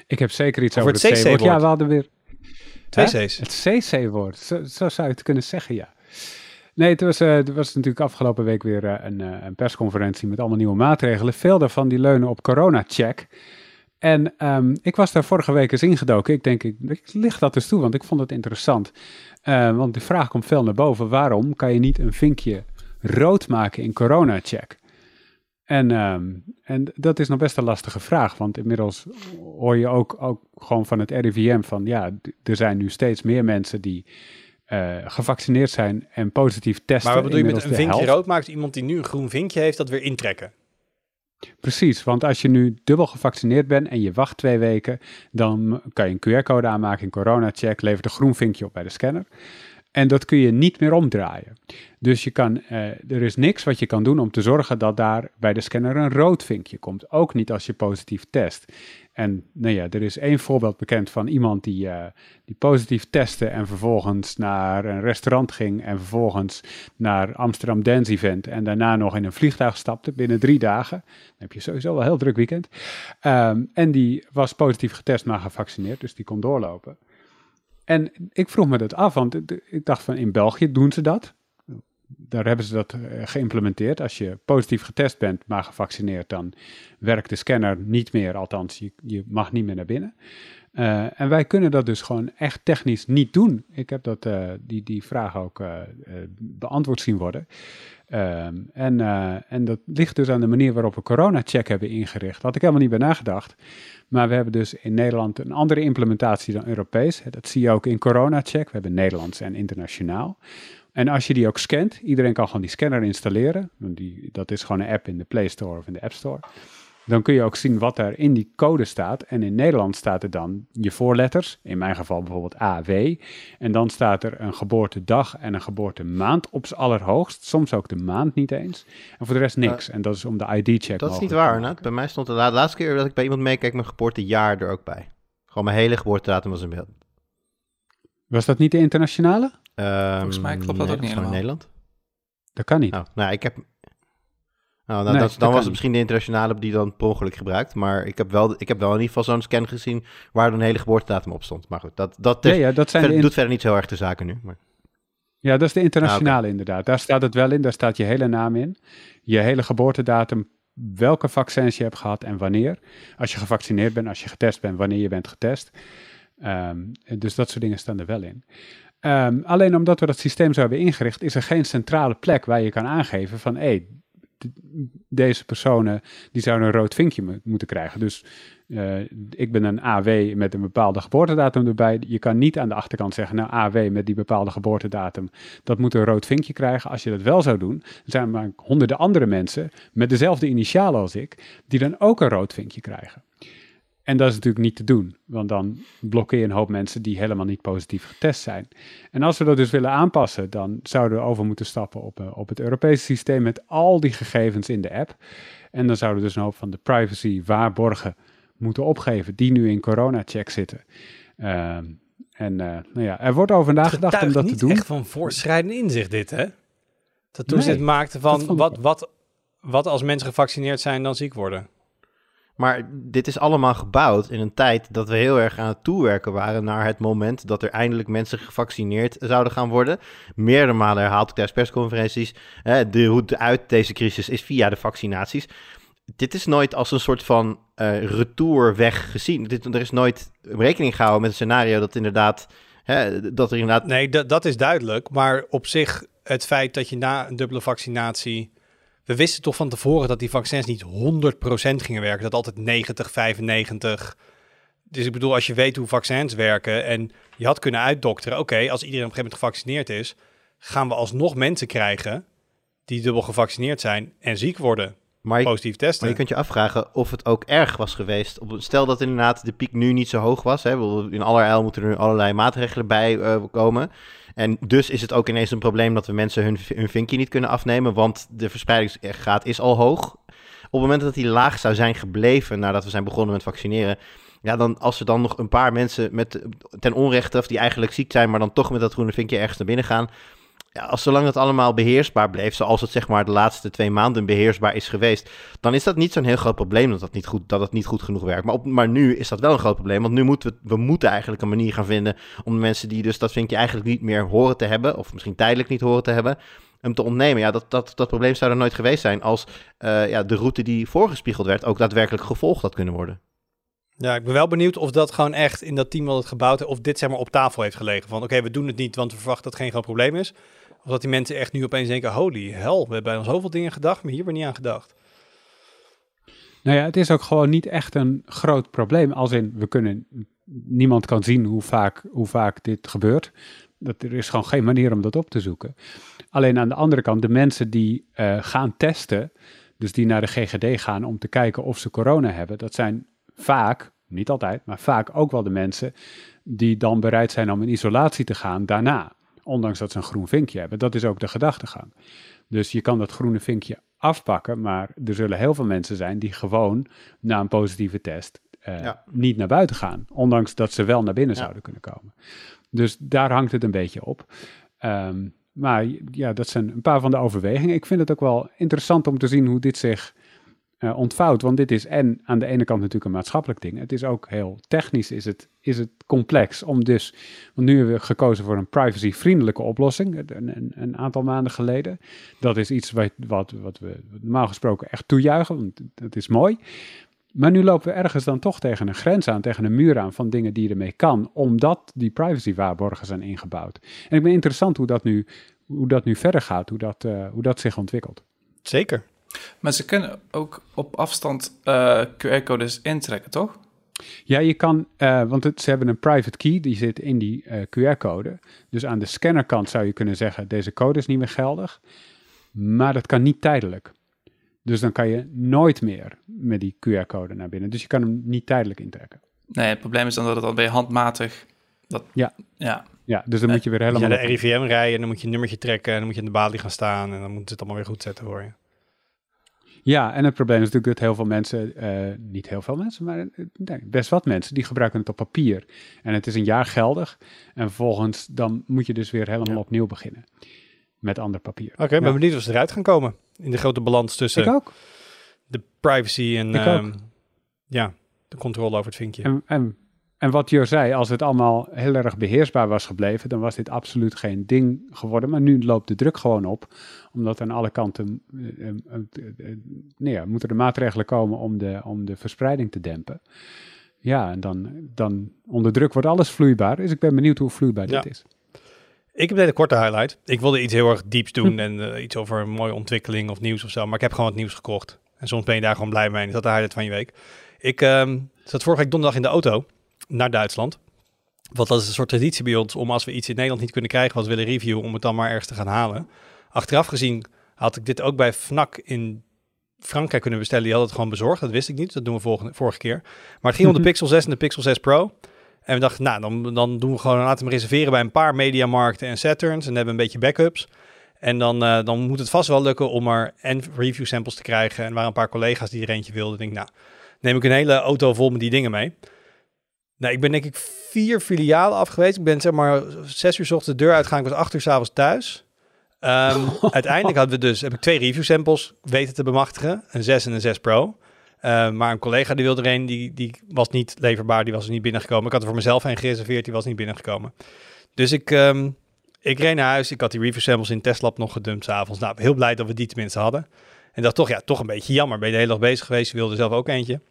Ik heb zeker iets Over over, het het C-woord. Ja, we hadden weer... Twee Hè? C's. Het CC-woord, zo, zo zou je het kunnen zeggen, ja. Nee, het was, eh, er was natuurlijk afgelopen week weer eh, een, eh, een persconferentie met allemaal nieuwe maatregelen. Veel daarvan die leunen op corona-check. En ehm, ik was daar vorige week eens ingedoken. Ik denk, ik, ik licht dat eens toe, want ik vond het interessant. Eh, want de vraag komt veel naar boven. Waarom kan je niet een vinkje rood maken in corona-check? En, ehm, en dat is nog best een lastige vraag, want inmiddels hoor je ook, ook gewoon van het RIVM van ja, er zijn nu steeds meer mensen die eh, gevaccineerd zijn en positief testen. Maar wat bedoel je met een vinkje rood maakt? Iemand die nu een groen vinkje heeft, dat weer intrekken. Precies, want als je nu dubbel gevaccineerd bent en je wacht twee weken, dan kan je een QR-code aanmaken in corona-check, levert een groen vinkje op bij de scanner. En dat kun je niet meer omdraaien. Dus je kan, eh, er is niks wat je kan doen om te zorgen dat daar bij de scanner een rood vinkje komt. Ook niet als je positief test. En nou ja, er is één voorbeeld bekend van iemand die, uh, die positief testte en vervolgens naar een restaurant ging en vervolgens naar Amsterdam Dance Event en daarna nog in een vliegtuig stapte binnen drie dagen. Dan heb je sowieso wel een heel druk weekend. Um, en die was positief getest maar gevaccineerd, dus die kon doorlopen. En ik vroeg me dat af, want ik dacht van in België doen ze dat. Daar hebben ze dat eh, geïmplementeerd. Als je positief getest bent, maar gevaccineerd, dan werkt de scanner niet meer. Althans, je, mag niet meer naar binnen. Uh, en wij kunnen dat dus gewoon echt technisch niet doen. Ik heb dat, uh, die, die vraag ook beantwoord zien worden. Ehm, en, en dat ligt dus aan de manier waarop we corona-check hebben ingericht. Had ik helemaal niet bij nagedacht. Maar we hebben dus in Nederland een andere implementatie dan Europees. Dat zie je ook in corona-check. We hebben Nederlands en internationaal. En als je die ook scant, iedereen kan gewoon die scanner installeren. Die, dat is gewoon een app in de Play Store of in de App Store. Dan kun je ook zien wat er in die code staat. En in Nederland staat er dan je voorletters, in mijn geval bijvoorbeeld AW. En dan staat er een geboortedag en een geboortemaand op z'n allerhoogst. Soms ook de maand niet eens. En voor de rest niks. en dat is om de ID-check Dat is niet waar, hè? Bij mij stond de laatste keer dat ik bij iemand meekijk mijn geboortejaar er ook bij. Gewoon mijn hele geboortedatum was in beeld. Was dat niet de internationale? Um, Volgens mij klopt dat ook niet helemaal. in Nederland. Dat kan niet. Oh, nou, ik heb... Nou, nou dat, dan was het misschien de internationale die dan per ongeluk gebruikt. Maar ik heb wel, ik heb wel in ieder geval zo'n scan gezien waar een hele geboortedatum op stond. Maar goed, dat, dat, ja, ja, dat zijn verder, doet verder niet zo erg de zaken nu. Maar... Ja, dat is de internationale ah, inderdaad. Daar staat het wel in, daar staat je hele naam in. Je hele geboortedatum, welke vaccins je hebt gehad en wanneer. Als je gevaccineerd bent, als je getest bent, wanneer je bent getest. Um, dus dat soort dingen staan er wel in. Um, alleen omdat we dat systeem zo hebben ingericht, is er geen centrale plek waar je kan aangeven van hé, hey, deze personen die zouden een rood vinkje moeten krijgen. Dus uh, ik ben een AW met een bepaalde geboortedatum erbij. Je kan niet aan de achterkant zeggen, nou AW met die bepaalde geboortedatum, dat moet een rood vinkje krijgen. Als je dat wel zou doen, dan zijn er maar honderden andere mensen met dezelfde initialen als ik, die dan ook een rood vinkje krijgen. En dat is natuurlijk niet te doen, want dan blokkeer je een hoop mensen die helemaal niet positief getest zijn. En als we dat dus willen aanpassen, dan zouden we over moeten stappen op, uh, op het Europese systeem met al die gegevens in de app. En dan zouden we dus een hoop van de privacy waarborgen moeten opgeven, die nu in corona-check zitten. Uh, en uh, nou ja, er wordt over nagedacht om dat te doen. echt van voortschrijdend inzicht dit, hè? Dat toen nee, ze het maakte van wat, wat, wat als mensen gevaccineerd zijn dan ziek worden. Maar dit is allemaal gebouwd in een tijd dat we heel erg aan het toewerken waren naar het moment dat er eindelijk mensen gevaccineerd zouden gaan worden. Meerdere malen herhaald tijdens persconferenties. de route uit deze crisis is via de vaccinaties. Dit is nooit als een soort van uh, retourweg gezien. Dit, er is nooit rekening gehouden met een scenario dat inderdaad. Hè, dat er inderdaad. Nee, dat is duidelijk. Maar op zich, het feit dat je na een dubbele vaccinatie we wisten toch van tevoren dat die vaccins niet 100% gingen werken. Dat altijd 90, 95. Dus ik bedoel, als je weet hoe vaccins werken en je had kunnen uitdokteren, oké, als iedereen op een gegeven moment gevaccineerd is, gaan we alsnog mensen krijgen die dubbel gevaccineerd zijn en ziek worden. Maar je, positief testen. Maar je kunt je afvragen of het ook erg was geweest. Stel dat inderdaad de piek nu niet zo hoog was. Hè, in allerijl moeten er allerlei maatregelen bij uh, komen. En dus is het ook ineens een probleem dat we mensen hun, hun vinkje niet kunnen afnemen, want de verspreidingsgraad is al hoog. Op het moment dat die laag zou zijn gebleven nadat we zijn begonnen met vaccineren, ja, dan als er dan nog een paar mensen met, ten onrechte, of die eigenlijk ziek zijn, maar dan toch met dat groene vinkje ergens naar binnen gaan, als zolang het allemaal beheersbaar bleef, zoals het zeg maar de laatste twee maanden beheersbaar is geweest, dan is dat niet zo'n heel groot probleem dat, dat, niet goed, dat het niet goed genoeg werkt. Maar, op, maar nu is dat wel een groot probleem, want nu moeten we, we moeten eigenlijk een manier gaan vinden om de mensen die dus dat vind je eigenlijk niet meer horen te hebben, of misschien tijdelijk niet horen te hebben, hem te ontnemen. Ja, dat, dat, dat probleem zou er nooit geweest zijn als uh, ja, de route die voorgespiegeld werd ook daadwerkelijk gevolgd had kunnen worden. Ja, ik ben wel benieuwd of dat gewoon echt in dat team wat het gebouwd heeft, of dit zeg maar op tafel heeft gelegen. Van oké, we doen het niet, want we verwachten dat het geen groot probleem is. Of dat die mensen echt nu opeens denken, holy hell, we hebben aan zoveel dingen gedacht, maar hier wordt niet aan gedacht. Nou ja, het is ook gewoon niet echt een groot probleem. Als in, we kunnen, niemand kan zien hoe vaak, hoe vaak dit gebeurt. Dat, er is gewoon geen manier om dat op te zoeken. Alleen aan de andere kant, de mensen die uh, gaan testen, dus die naar de GGD gaan om te kijken of ze corona hebben, dat zijn vaak, niet altijd, maar vaak ook wel de mensen die dan bereid zijn om in isolatie te gaan daarna ondanks dat ze een groen vinkje hebben. Dat is ook de gedachtegang. Dus je kan dat groene vinkje afpakken, maar er zullen heel veel mensen zijn die gewoon na een positieve test eh, Ja. niet naar buiten gaan. Ondanks dat ze wel naar binnen Ja. zouden kunnen komen. Dus daar hangt het een beetje op. Ehm, maar ja, dat zijn een paar van de overwegingen. Ik vind het ook wel interessant om te zien hoe dit zich eh, ontvouwt. Want dit is en aan de ene kant natuurlijk een maatschappelijk ding. Het is ook heel technisch is het, is het complex om dus... Want nu hebben we gekozen voor een privacy-vriendelijke oplossing. Een, een, een aantal maanden geleden. Dat is iets wat, wat, wat we normaal gesproken echt toejuichen. Want dat is mooi. Maar nu lopen we ergens dan toch tegen een grens aan, tegen een muur aan van dingen die je ermee kan, omdat die privacy-waarborgen zijn ingebouwd. En ik ben interessant hoe dat nu, hoe dat nu verder gaat, hoe dat, eh, hoe dat zich ontwikkelt. Zeker. Maar ze kunnen ook op afstand eh, QR-codes intrekken, toch? Ja, je kan, eh, want het, ze hebben een private key, die zit in die eh, QR-code. Dus aan de scannerkant zou je kunnen zeggen, deze code is niet meer geldig. Maar dat kan niet tijdelijk. Dus dan kan je nooit meer met die QR-code naar binnen. Dus je kan hem niet tijdelijk intrekken. Nee, het probleem is dan dat het dan weer handmatig... Dat, Ja. ja. Ja, dus dan moet je weer helemaal... naar de RIVM rijden en dan moet je een nummertje trekken en dan moet je in de balie gaan staan en dan moet het allemaal weer goed zetten hoor je. Ja, en het probleem is natuurlijk dat heel veel mensen, eh, niet heel veel mensen, maar eh, nee, best wat mensen, die gebruiken het op papier. En het is een jaar geldig. En vervolgens dan moet je dus weer helemaal Ja. opnieuw beginnen. Met ander papier. Oké, ben Ja. benieuwd of ze eruit gaan komen in de grote balans tussen Ik ook. de privacy en ehm, ja, de controle over het vinkje. En, en, en wat Jo zei, als het allemaal heel erg beheersbaar was gebleven, dan was dit absoluut geen ding geworden. Maar nu loopt de druk gewoon op, omdat aan alle kanten eh, eh, eh, nee, ja, moeten er maatregelen komen om de, om de verspreiding te dempen. Ja, en dan, dan onder druk wordt alles vloeibaar. Dus ik ben benieuwd hoe vloeibaar Ja. dit is. Ik heb een hele korte highlight. Ik wilde iets heel erg dieps doen en eh, iets over een mooie ontwikkeling of nieuws of zo. Maar ik heb gewoon het nieuws gekocht. En soms ben je daar gewoon blij mee. En is dat de highlight van je week. Ik ehm, zat vorige week donderdag in de auto naar Duitsland. Want dat is een soort traditie bij ons om als we iets in Nederland niet kunnen krijgen wat we willen reviewen, om het dan maar ergens te gaan halen. Achteraf gezien had ik dit ook bij Fnac in Frankrijk kunnen bestellen. Die hadden het gewoon bezorgd. Dat wist ik niet. Dat doen we volgende, vorige keer. Maar het ging om de Pixel 6 en de Pixel 6 Pro. En we dachten, nou, dan, dan doen we gewoon, laten we reserveren bij een paar mediamarkten en Saturns. En dan hebben we een beetje backups. En dan, eh, dan moet het vast wel lukken om er en review samples te krijgen. En er waren een paar collega's die er eentje wilden. Ik denk, nou, neem ik een hele auto vol met die dingen mee. Nou, ik ben denk ik vier filialen af geweest. Ik ben zeg maar zes uur 's ochtends de deur uitgegaan. Ik was acht uur 's avonds thuis. Ehm, [LAUGHS] uiteindelijk hadden we dus, heb ik twee review samples weten te bemachtigen. Een 6 en een 6 Pro. Eh, maar een collega die wilde er een, die, die was niet leverbaar, die was er niet binnengekomen. Ik had er voor mezelf een gereserveerd, die was niet binnengekomen. Dus ik, ehm, ik reed naar huis, ik had die review samples in Testlab nog gedumpt s'avonds. Nou, heel blij dat we die tenminste hadden. En dacht toch, ja, toch een beetje jammer. Ben je de hele dag bezig geweest, je wilde zelf ook eentje.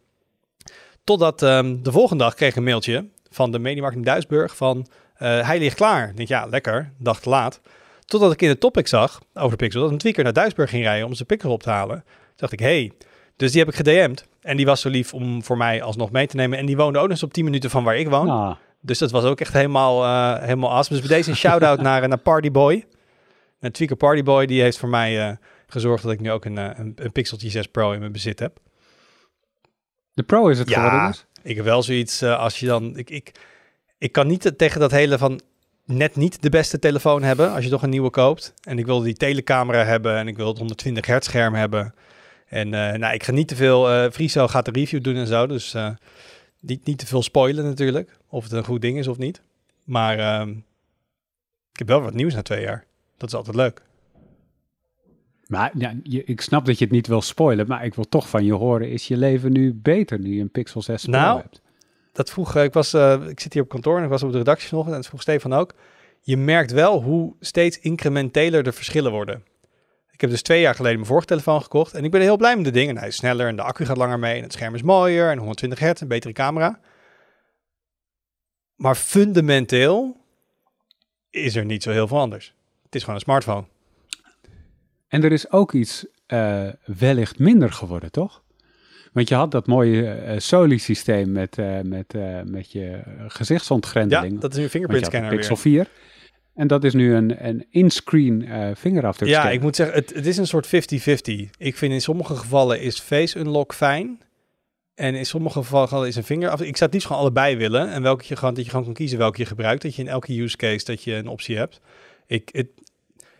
Totdat ehm, de volgende dag kreeg ik een mailtje van de Mediamarkt in Duisburg van, eh, hij ligt klaar. Ik denk, ja, lekker, dag te laat. Totdat ik in de topic zag, over de Pixel, dat een tweaker naar Duisburg ging rijden om zijn Pixel op te halen. Toen dacht ik, hey, dus die heb ik gedM'd. En die was zo lief om voor mij alsnog mee te nemen. En die woonde ook nog eens op 10 minuten van waar ik woon. Ah, Dus dat was ook echt helemaal, eh helemaal awesome. Dus bij deze een shout-out naar, naar Partyboy. Een tweaker Partyboy, die heeft voor mij eh, gezorgd dat ik nu ook een, eh, een, een Pixeltje 6 Pro in mijn bezit heb. De Pro is het Ja. geworden dus. Ik heb wel zoiets eh, als je dan... Ik, ik, ik kan niet tegen dat hele van net niet de beste telefoon hebben als je toch een nieuwe koopt. En ik wilde die telecamera hebben en ik wil het 120 hertz scherm hebben. En eh, nou, ik ga niet te veel... Friso gaat de review doen en zo, dus niet, niet te veel spoilen natuurlijk. Of het een goed ding is of niet. Maar ehm, ik heb wel wat nieuws na twee jaar. Dat is altijd leuk. Maar ja, je, ik snap dat je het niet wil spoilen, maar ik wil toch van je horen, is je leven nu beter nu je een Pixel 6 Pro Nou, hebt? dat vroeg, eh, ik, was, eh, ik zit hier op kantoor en ik was op de redactie vanochtend en dat vroeg Stefan ook. Je merkt wel hoe steeds incrementeler de verschillen worden. Ik heb dus twee jaar geleden mijn vorige telefoon gekocht en ik ben heel blij met de dingen. Hij is sneller en de accu gaat langer mee en het scherm is mooier en 120 hertz, een betere camera. Maar fundamenteel is er niet zo heel veel anders. Het is gewoon een smartphone. En er is ook iets eh, wellicht minder geworden, toch? Want je had dat mooie eh Soli-systeem met, eh, met, met je Ja, gezichtsontgrendeling. dat is nu een Want je fingerprint had de scanner Pixel weer. 4. En dat is nu een, een in-screen vingerafdruk Ja, ik moet zeggen, het, het is een soort 50-50. Ik vind in sommige gevallen is face unlock fijn. En in sommige gevallen is een vinger af. Ik zou het liefst gewoon allebei willen. En welke je gewoon, dat je gewoon kan kiezen welke je gebruikt. Dat je in elke use case dat je een optie hebt. Ik, het,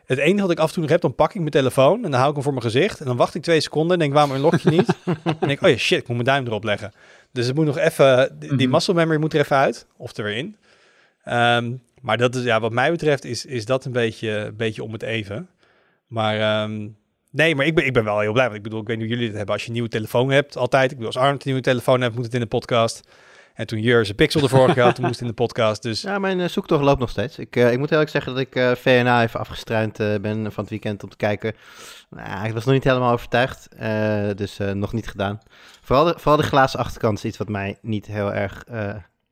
het enige wat ik af en toe nog heb, dan pak ik mijn telefoon en dan hou ik hem voor mijn gezicht. En dan wacht ik twee seconden en denk, waarom unlock je niet? [LAUGHS] en denk oh ja, shit, ik moet mijn duim erop leggen. Dus het moet nog even, die, die Mhm. muscle memory moet er even uit, of er weer in. Ehm, maar dat is, ja, wat mij betreft is, is dat een beetje, een beetje om het even. Maar ehm, nee, maar ik ben, ik ben wel heel blij. Want ik bedoel, ik weet niet hoe jullie het hebben. Als je een nieuwe telefoon hebt, altijd. Ik bedoel, als Arnold een nieuwe telefoon hebt, moet het in de podcast. En toen Jur zijn Pixel de vorige keer had, toen moest in de podcast. Dus Ja, mijn eh, zoektocht loopt nog steeds. Ik, eh, ik moet eerlijk zeggen dat ik eh, VNA even afgestruind ben van het weekend om te kijken. Nou, ik was nog niet helemaal overtuigd, dus nog niet gedaan. Vooral de, vooral de glazen achterkant is iets wat mij niet heel erg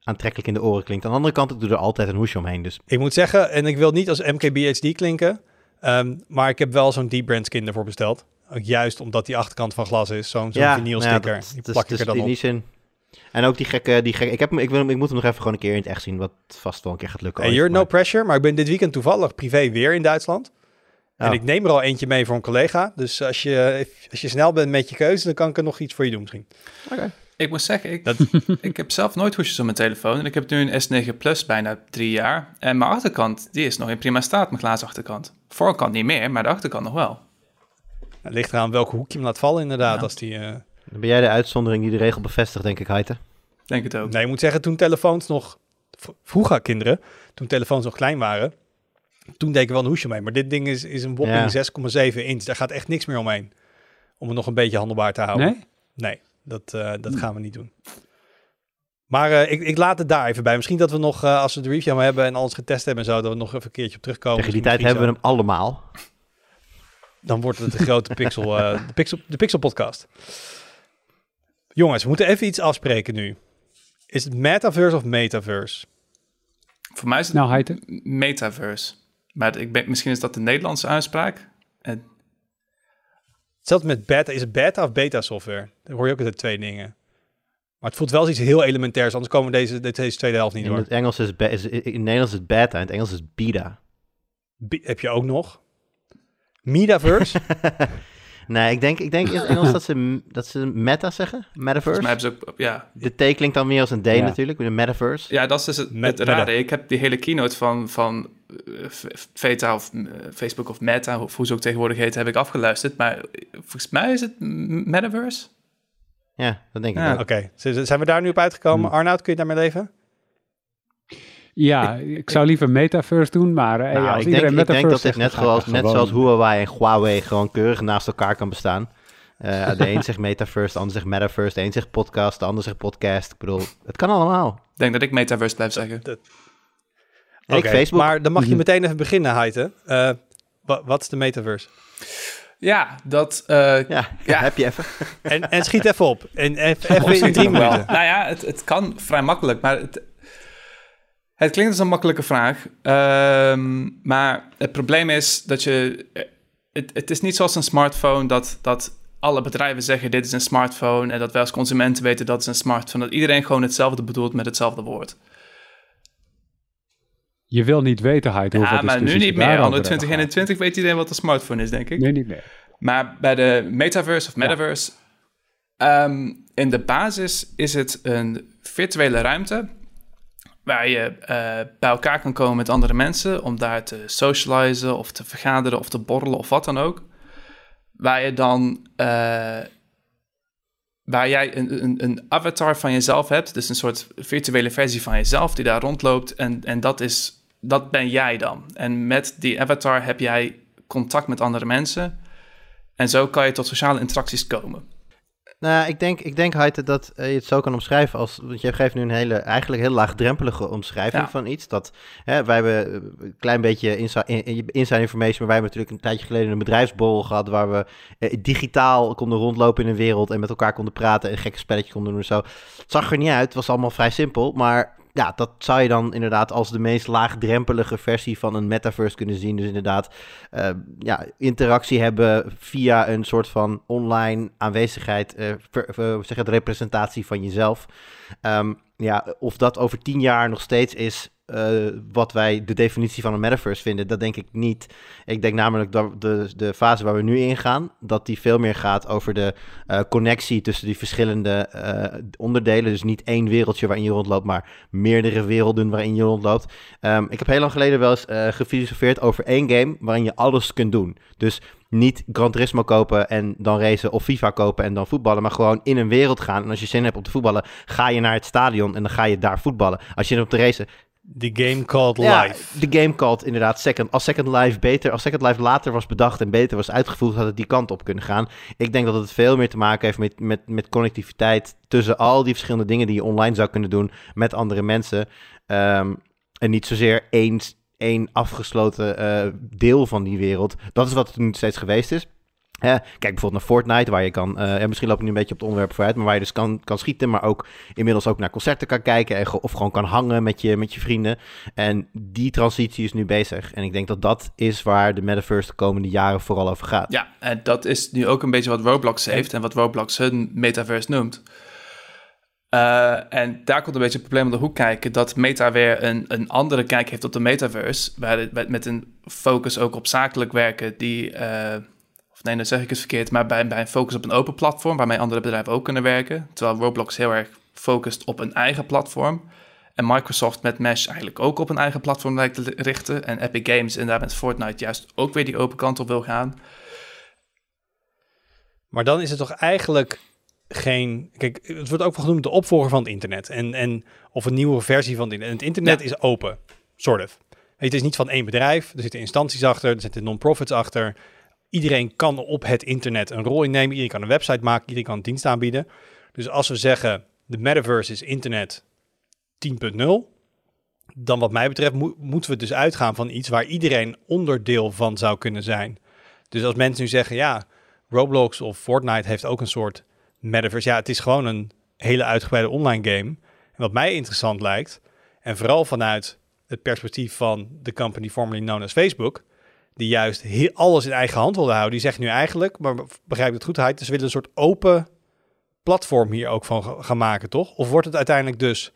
aantrekkelijk in de oren klinkt. Aan de andere kant, ik doe er altijd een hoesje omheen, dus ik moet zeggen, en ik wil niet als MKBHD klinken. ehm, maar ik heb wel zo'n deep brand skin ervoor besteld. Ook juist omdat die achterkant van glas is. Zo'n ja, vinyl nou ja, sticker. dat- die dus- plak ik er dan in op. die zin. En ook die gekke, die gekke ik, heb, hem- ik, wil, hem- ik moet hem nog even gewoon een keer in het echt zien, wat vast wel een keer gaat lukken. Hey, you're no pressure, maar ik ben dit weekend toevallig privé weer in Duitsland. En Oh. ik neem er al eentje mee voor een collega. Dus als je, als je snel bent met je keuze, dan kan ik er nog iets voor je doen misschien. Ik moet zeggen, ik, Dat- [LAUGHS] ik heb zelf nooit hoesjes op mijn telefoon. En ik heb nu een S9 Plus bijna drie jaar. En mijn achterkant, die is nog in prima staat, mijn glazen achterkant. Voorkant niet meer, maar de achterkant nog wel. Het ligt eraan welke hoek je hem laat vallen inderdaad. Ja. Als die, eh, Dan ben jij de uitzondering die de regel bevestigt, denk ik, Heite. Denk het ook. Nee, ik moet zeggen, toen telefoons nog... Vroeger kinderen, toen telefoons nog klein waren... Toen deed ik wel een hoesje mee. Maar dit ding is, is een whopping 6,7 inch. Daar gaat echt niks meer omheen. Om het nog een beetje handelbaar te houden. Nee? Nee, dat, eh, dat gaan we niet doen. Maar eh, ik, ik laat het daar even bij. Misschien dat we nog, eh, als we de review hebben en alles getest hebben en zo, dat we nog even een keertje op terugkomen. Tegen die tijd hebben we hem allemaal. Dan wordt het de grote Pixel, eh, de Pixel, de Pixel podcast. Jongens, we moeten even iets afspreken nu. Is het metaverse of metaverse? Voor mij is het Nou, Heite. metaverse. Maar ik ben, misschien is dat de Nederlandse uitspraak. En Hetzelfde met beta. Is het beta of beta software? Dan hoor je ook altijd twee dingen. Maar het voelt wel als iets heel elementairs, anders komen we deze, deze tweede helft niet In door. het Engels is, is in het Nederlands is het beta, in het Engels is het beta. Heb je ook nog? Metaverse? [LAUGHS] Nee, ik denk, ik denk in het Engels dat ze, dat ze meta zeggen, metaverse. volgens mij hebben ze ook... Ja, De T klinkt dan meer als een D Ja. natuurlijk, met een metaverse. ja dat is dus het, Met- het rare. Ik heb die hele keynote van, van eh, Veta of eh, Facebook of Meta, of hoe ze ook tegenwoordig heet, heb ik afgeluisterd. Maar volgens mij is het metaverse. Ja, dat denk ik Ja. Oké, zijn we daar nu op uitgekomen? Hmm. Arnoud, kun je daarmee leven? Ja, ik zou liever metaverse doen, maar eh, Nou, ja, als ik, denk, ik denk dat dit net, zoals, net zoals Huawei en Huawei gewoon keurig naast elkaar kan bestaan. Eh, de een [LAUGHS] zegt metaverse, de ander zegt metaverse, de een zegt podcast, de ander zegt podcast. Ik bedoel, het kan allemaal. Ik denk dat ik metaverse blijf zeggen. Ik Oké, Facebook. Maar dan mag je Mhm. meteen even beginnen, Heite. Eh, wa- wat is de metaverse? Ja, dat... eh, Ja, Ja. [LAUGHS] heb je even. En, en schiet even op. En even, even in drie minuten. Nou ja, het, het kan vrij makkelijk, maar het, het klinkt als een makkelijke vraag. Ehm, maar het probleem is dat je... Het, het is niet zoals een smartphone dat, dat alle bedrijven zeggen dit is een smartphone en dat wij als consumenten weten dat is een smartphone. Dat iedereen gewoon hetzelfde bedoelt met hetzelfde woord. Je wil niet weten, Heide, hoeveel Ja, maar nu niet meer. Anno hebben 2021 weet iedereen wat een smartphone is, denk ik. Nee, niet meer. Maar bij de metaverse of metaverse, ehm, in de basis is het een virtuele ruimte waar je eh, bij elkaar kan komen met andere mensen om daar te socializen of te vergaderen of te borrelen of wat dan ook. Waar je dan, eh, waar jij een, een, een avatar van jezelf hebt, dus een soort virtuele versie van jezelf die daar rondloopt en, en dat is, dat ben jij dan. En met die avatar heb jij contact met andere mensen. En zo kan je tot sociale interacties komen. Nou, ik denk, ik denk Heite, dat eh, je het zo kan omschrijven als... Want je geeft nu een hele, eigenlijk heel laagdrempelige omschrijving Ja. van iets. Dat, hè, wij hebben eh, een klein beetje inside, in- inside information, maar wij hebben natuurlijk een tijdje geleden een bedrijfsborrel gehad waar we eh, digitaal konden rondlopen in een wereld en met elkaar konden praten en gekke spelletjes konden doen en zo. Het zag er niet uit, het was allemaal vrij simpel, maar ja, dat zou je dan inderdaad als de meest laagdrempelige versie van een metaverse kunnen zien. Dus inderdaad, eh, ja, interactie hebben via een soort van online aanwezigheid, eh, ver- ver- zeg het, representatie van jezelf. Ehm, ja, of dat over tien jaar nog steeds is, eh, wat wij de definitie van een metaverse vinden. Dat denk ik niet. Ik denk namelijk dat de, de fase waar we nu ingaan, dat die veel meer gaat over de uh, connectie tussen die verschillende uh, onderdelen. Dus niet één wereldje waarin je rondloopt, maar meerdere werelden waarin je rondloopt. Um, ik heb heel lang geleden wel eens gefilosofeerd over één game waarin je alles kunt doen. Dus niet Gran Turismo kopen en dan racen of FIFA kopen en dan voetballen, maar gewoon in een wereld gaan. En als je zin hebt om te voetballen, ga je naar het stadion en dan ga je daar voetballen. Als je zin hebt om te racen, The game called life. De game called inderdaad Second. Als Second Life beter, als Second Life later was bedacht en beter was uitgevoerd, had het die kant op kunnen gaan. Ik denk dat het veel meer te maken heeft met, met, met connectiviteit tussen al die verschillende dingen die je online zou kunnen doen met andere mensen. Um, en niet zozeer één, één afgesloten uh, deel van die wereld. Dat is wat het nu steeds geweest is kijk bijvoorbeeld naar Fortnite, waar je kan, uh, misschien loop ik nu een beetje op het onderwerp vooruit, maar waar je dus kan, kan schieten, maar ook inmiddels ook naar concerten kan kijken en, of gewoon kan hangen met je, met je vrienden. En die transitie is nu bezig. En ik denk dat dat is waar de metaverse de komende jaren vooral over gaat. Ja, en dat is nu ook een beetje wat Roblox heeft en wat Roblox hun metaverse noemt. Uh, en daar komt een beetje het probleem op de hoek kijken, dat Meta weer een, een andere kijk heeft op de metaverse, waar met een focus ook op zakelijk werken, die... Nee, dan zeg ik het verkeerd, maar bij, bij een focus op een open platform waarmee andere bedrijven ook kunnen werken. Terwijl Roblox heel erg focust op een eigen platform. En Microsoft met Mesh eigenlijk ook op een eigen platform lijkt te richten. En Epic Games inderdaad met Fortnite juist ook weer die open kant op wil gaan. Maar dan is het toch eigenlijk geen. Kijk, het wordt ook wel genoemd de opvolger van het internet. En, en, of een nieuwe versie van het internet. het internet is open, sort of. Het is niet van één bedrijf. Er zitten instanties achter, er zitten non-profits achter. Iedereen kan op het internet een rol innemen. Iedereen kan een website maken. Iedereen kan een dienst aanbieden. Dus als we zeggen de metaverse is internet 10.0, dan wat mij betreft moeten we dus uitgaan van iets waar iedereen onderdeel van zou kunnen zijn. Dus als mensen nu zeggen, ja, Roblox of Fortnite heeft ook een soort metaverse. Ja, het is gewoon een hele uitgebreide online game. En wat mij interessant lijkt, en vooral vanuit het perspectief van de company formerly known as Facebook, die juist alles in eigen hand wilde houden, die zegt nu eigenlijk, maar begrijp ik het goed, uit, ze willen een soort open platform hier ook van gaan maken, toch? Of wordt het uiteindelijk dus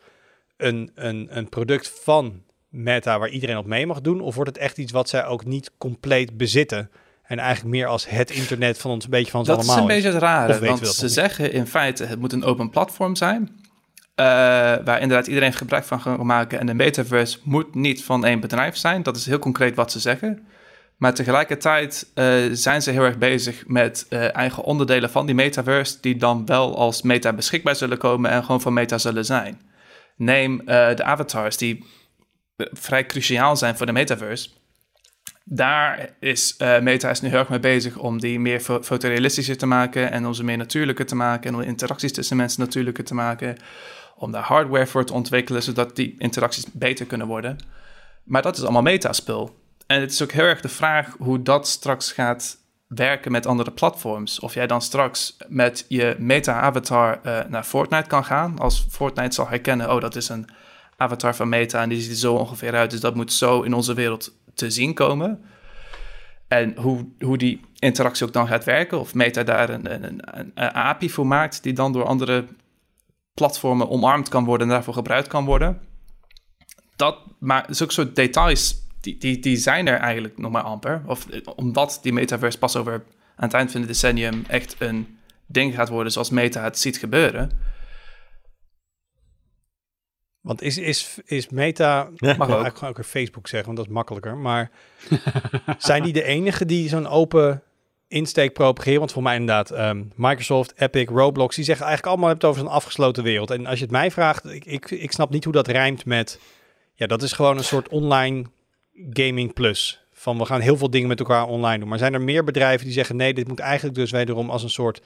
een, een, een product van Meta waar iedereen op mee mag doen? Of wordt het echt iets wat zij ook niet compleet bezitten? En eigenlijk meer als het internet van ons, een beetje van ons dat allemaal. Dat is een beetje het rare, want ze zeggen in feite het moet een open platform zijn. Uh, waar inderdaad iedereen gebruik van kan maken. En de metaverse moet niet van één bedrijf zijn. Dat is heel concreet wat ze zeggen. Maar tegelijkertijd uh, zijn ze heel erg bezig met uh, eigen onderdelen van die metaverse, die dan wel als meta beschikbaar zullen komen en gewoon van meta zullen zijn. Neem uh, de avatars, die vrij cruciaal zijn voor de metaverse. Daar is Meta is nu heel erg mee bezig om die meer fo fotorealistischer te maken en om ze meer natuurlijker te maken en om interacties tussen mensen natuurlijker te maken. Om daar hardware voor te ontwikkelen, zodat die interacties beter kunnen worden. Maar dat is allemaal metaspul. En het is ook heel erg de vraag hoe dat straks gaat werken met andere platforms. Of jij dan straks met je meta-avatar uh, naar Fortnite kan gaan. Als Fortnite zal herkennen, oh, dat is een avatar van Meta en die ziet er zo ongeveer uit. Dus dat moet zo in onze wereld te zien komen. En hoe, hoe die interactie ook dan gaat werken. Of Meta daar een, een, een, een API voor maakt die dan door andere platformen omarmd kan worden en daarvoor gebruikt kan worden. Dat maar zulke soort details die, die, die zijn er eigenlijk nog maar amper. Of omdat die metaverse pas over aan het eind van het decennium echt een ding gaat worden zoals Meta het ziet gebeuren. Want is, is, is Meta, mag ik eigenlijk gewoon ook Facebook zeggen, want dat is makkelijker. Maar [LAUGHS] zijn die de enige die zo'n open insteek propageren? Want voor mij inderdaad, um, Microsoft, Epic, Roblox, die zeggen eigenlijk allemaal het over zo'n afgesloten wereld. En als je het mij vraagt, ik, ik, ik snap niet hoe dat rijmt met, ja, dat is gewoon een soort online Gaming Plus. Van we gaan heel veel dingen met elkaar online doen. Maar zijn er meer bedrijven die zeggen nee, dit moet eigenlijk dus wederom als een soort,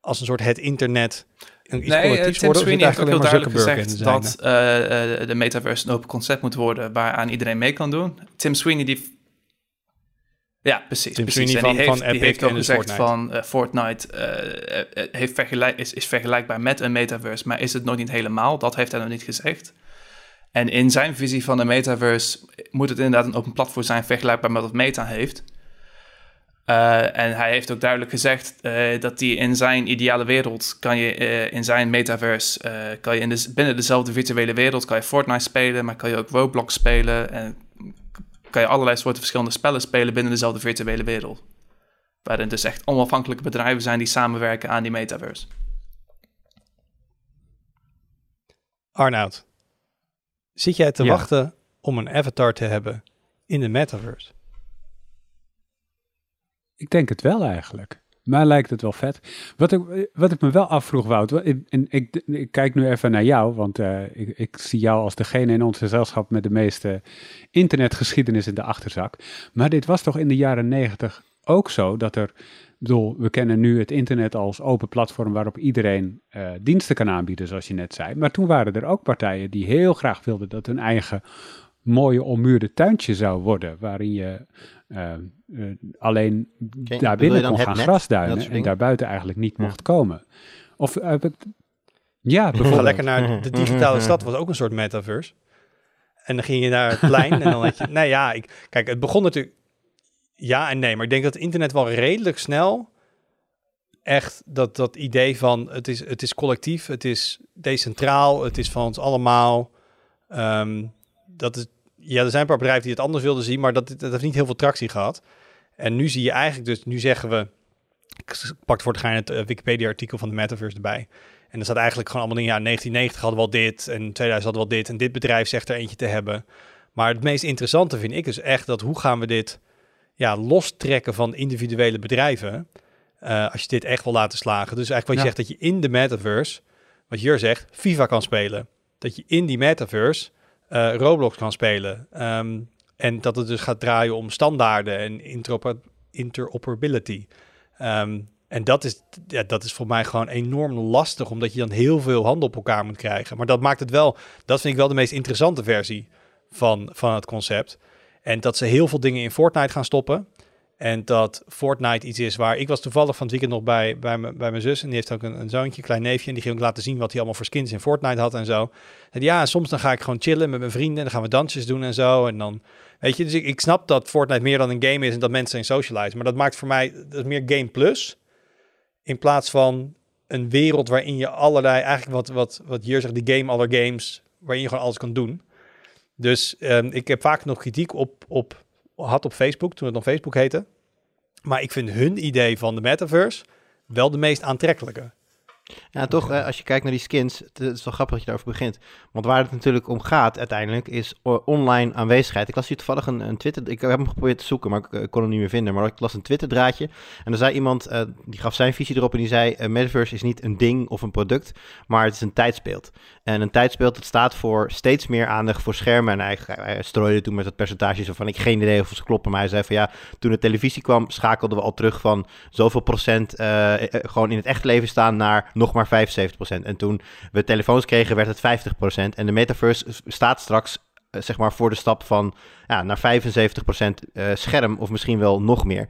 als een soort het internet. Iets nee, Tim worden, Sweeney heeft ook heel duidelijk gezegd dat uh, uh, de metaverse een open concept moet worden waaraan iedereen mee kan doen. Tim Sweeney die ja, precies. Tim precies. Van, die heeft, van die heeft ook gezegd Fortnite. van uh, Fortnite uh, heeft vergelijk, is, is vergelijkbaar met een metaverse, maar is het nog niet helemaal. Dat heeft hij nog niet gezegd. En in zijn visie van de metaverse moet het inderdaad een open platform zijn vergelijkbaar met wat Meta heeft. Uh, en hij heeft ook duidelijk gezegd uh, dat hij in zijn ideale wereld kan je uh, in zijn metaverse kan je in binnen dezelfde virtuele wereld kan je Fortnite spelen, maar kan je ook Roblox spelen en kan je allerlei soorten verschillende spellen spelen binnen dezelfde virtuele wereld. Waarin dus echt onafhankelijke bedrijven zijn die samenwerken aan die metaverse. Arnoud, zit jij te wachten om een avatar te hebben in de metaverse? Ik denk het wel eigenlijk. Maar lijkt het wel vet. Wat ik, wat ik me wel afvroeg, Wout, en ik, ik, kijk nu even naar jou, want uh, ik, ik, zie jou als degene in ons gezelschap met de meeste internetgeschiedenis in de achterzak. Maar dit was toch in de jaren negentig ook zo dat er, bedoel, we kennen nu het internet als open platform waarop iedereen uh, diensten kan aanbieden, zoals je net zei. Maar toen waren er ook partijen die heel graag wilden dat hun eigen mooie ommuurde tuintje zou worden, waarin je uh, uh, alleen okay, daarbinnen kon gaan grasduinen en daarbuiten eigenlijk niet ja. mocht komen. Of uh, ja, bijvoorbeeld. Ga lekker naar de digitale stad, was ook een soort metaverse. En dan ging je naar het plein en dan had je... [LAUGHS] Nee ja, ik, kijk, het begon natuurlijk... Ja en nee, maar ik denk dat het internet wel redelijk snel... Echt dat, dat idee van het is, het is collectief, het is decentraal, het is van ons allemaal. Um, dat is, ja, er zijn een paar bedrijven die het anders wilden zien, maar dat, dat heeft niet heel veel tractie gehad. En nu zie je eigenlijk dus, nu zeggen we, ik pak voor het gein het uh, Wikipedia-artikel van de Metaverse erbij. En er staat eigenlijk gewoon allemaal dingen, ja, 1990 hadden we al dit, en 2000 hadden we al dit, en dit bedrijf zegt er eentje te hebben. Maar het meest interessante vind ik dus echt dat hoe gaan we dit ja, lostrekken van individuele bedrijven, uh, als je dit echt wil laten slagen. Dus eigenlijk wat je zegt, dat je in de Metaverse, wat hier zegt, FIFA kan spelen. Dat je in die Metaverse uh, Roblox kan spelen. Um, en dat het dus gaat draaien om standaarden en interoper interoperability. Um, en dat is, ja, dat is voor mij gewoon enorm lastig, omdat je dan heel veel handen op elkaar moet krijgen. Maar dat maakt het wel, dat vind ik wel de meest interessante versie van, van het concept. En dat ze heel veel dingen in Fortnite gaan stoppen. En dat Fortnite iets is waar... Ik was toevallig van het weekend nog bij, bij, bij mijn zus. En die heeft ook een, een zoontje, een klein neefje. En die ging ook laten zien wat hij allemaal voor skins in Fortnite had en zo. En ja, soms dan ga ik gewoon chillen met mijn vrienden. En dan gaan we dansjes doen en zo. En dan... Weet je, dus ik, ik snap dat Fortnite meer dan een game is en dat mensen zijn socialize. Maar dat maakt voor mij... Dat is meer game plus. In plaats van een wereld waarin je allerlei... Eigenlijk wat, wat, wat hier zegt, de game aller games. Waarin je gewoon alles kan doen. Dus um, ik heb vaak nog kritiek op, op had op Facebook, toen het nog Facebook heette. Maar ik vind hun idee van de metaverse wel de meest aantrekkelijke. Ja, toch, eh, als je kijkt naar die skins, het is wel grappig dat je daarover begint. Want waar het natuurlijk om gaat uiteindelijk is online aanwezigheid. Ik las hier toevallig een, een Twitter, ik heb hem geprobeerd te zoeken, maar ik, ik kon hem niet meer vinden. Maar ik las een Twitter draadje en er zei iemand, uh, die gaf zijn visie erop en die zei, uh, metaverse is niet een ding of een product, maar het is een tijdsbeeld. En een tijdsbeeld, het staat voor steeds meer aandacht voor schermen. En hij, hij strooide toen met het percentage zo van, ik geen idee of ze kloppen. Maar hij zei van ja, toen de televisie kwam, schakelden we al terug van zoveel procent gewoon in het echt leven staan naar nog maar 75%. En toen we telefoons kregen, werd het 50%. En de metaverse staat straks eh, zeg maar voor de stap van ja, naar 75% uh, eh, scherm of misschien wel nog meer.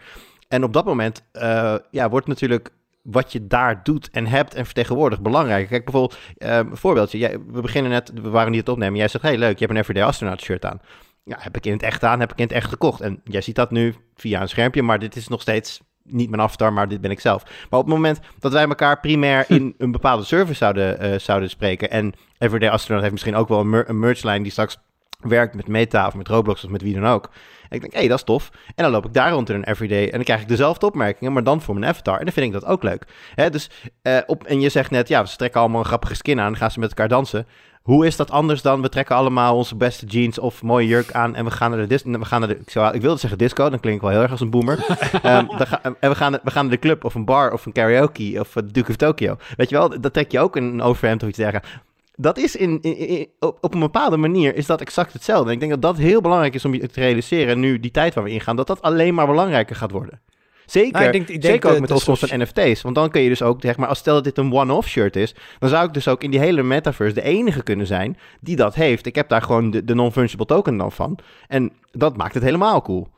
En op dat moment uh, ja, wordt natuurlijk wat je daar doet en hebt en vertegenwoordigt belangrijk. Kijk bijvoorbeeld, een voorbeeldje. Jij, we beginnen net, we waren niet het opnemen. Jij zegt, hey leuk, je hebt een Everyday Astronaut shirt aan. Ja, heb ik in het echt aan, heb ik in het echt gekocht. En jij ziet dat nu via een schermpje, maar dit is nog steeds niet mijn avatar, maar dit ben ik zelf. Maar op het moment dat wij elkaar primair in een bepaalde service zouden, uh, zouden spreken... en Everyday Astronaut heeft misschien ook wel een, mer een merchlijn die straks werkt met Meta of met Roblox of met wie dan ook. En ik denk, hé, hey, dat is tof. En dan loop ik daar rond in een everyday en dan krijg ik dezelfde opmerkingen, maar dan voor mijn avatar. En dan vind ik dat ook leuk. Hè, dus, uh, op, en je zegt net, ja, ze trekken allemaal een grappige skin aan en gaan ze met elkaar dansen. Hoe is dat anders dan we trekken allemaal onze beste jeans of mooie jurk aan en we gaan naar de disco. We gaan naar de, ik, zou, ik wilde zeggen disco, dan klink ik wel heel erg als een boomer. [LAUGHS] um, ga, en we gaan, we gaan naar de club of een bar of een karaoke of Duke of Tokyo. Weet je wel, dat trek je ook een overhemd of iets dergelijks. Dat is in, in, op, op, een bepaalde manier is dat exact hetzelfde. En ik denk dat dat heel belangrijk is om je te realiseren, nu die tijd waar we ingaan, dat dat alleen maar belangrijker gaat worden. Zeker, nou, ik denk, ik zeker ook met de opkomst van NFT's. Want dan kun je dus ook, zeg maar, als stel dat dit een one-off shirt is, dan zou ik dus ook in die hele metaverse de enige kunnen zijn die dat heeft. Ik heb daar gewoon de, de non-fungible token dan van. En dat maakt het helemaal cool.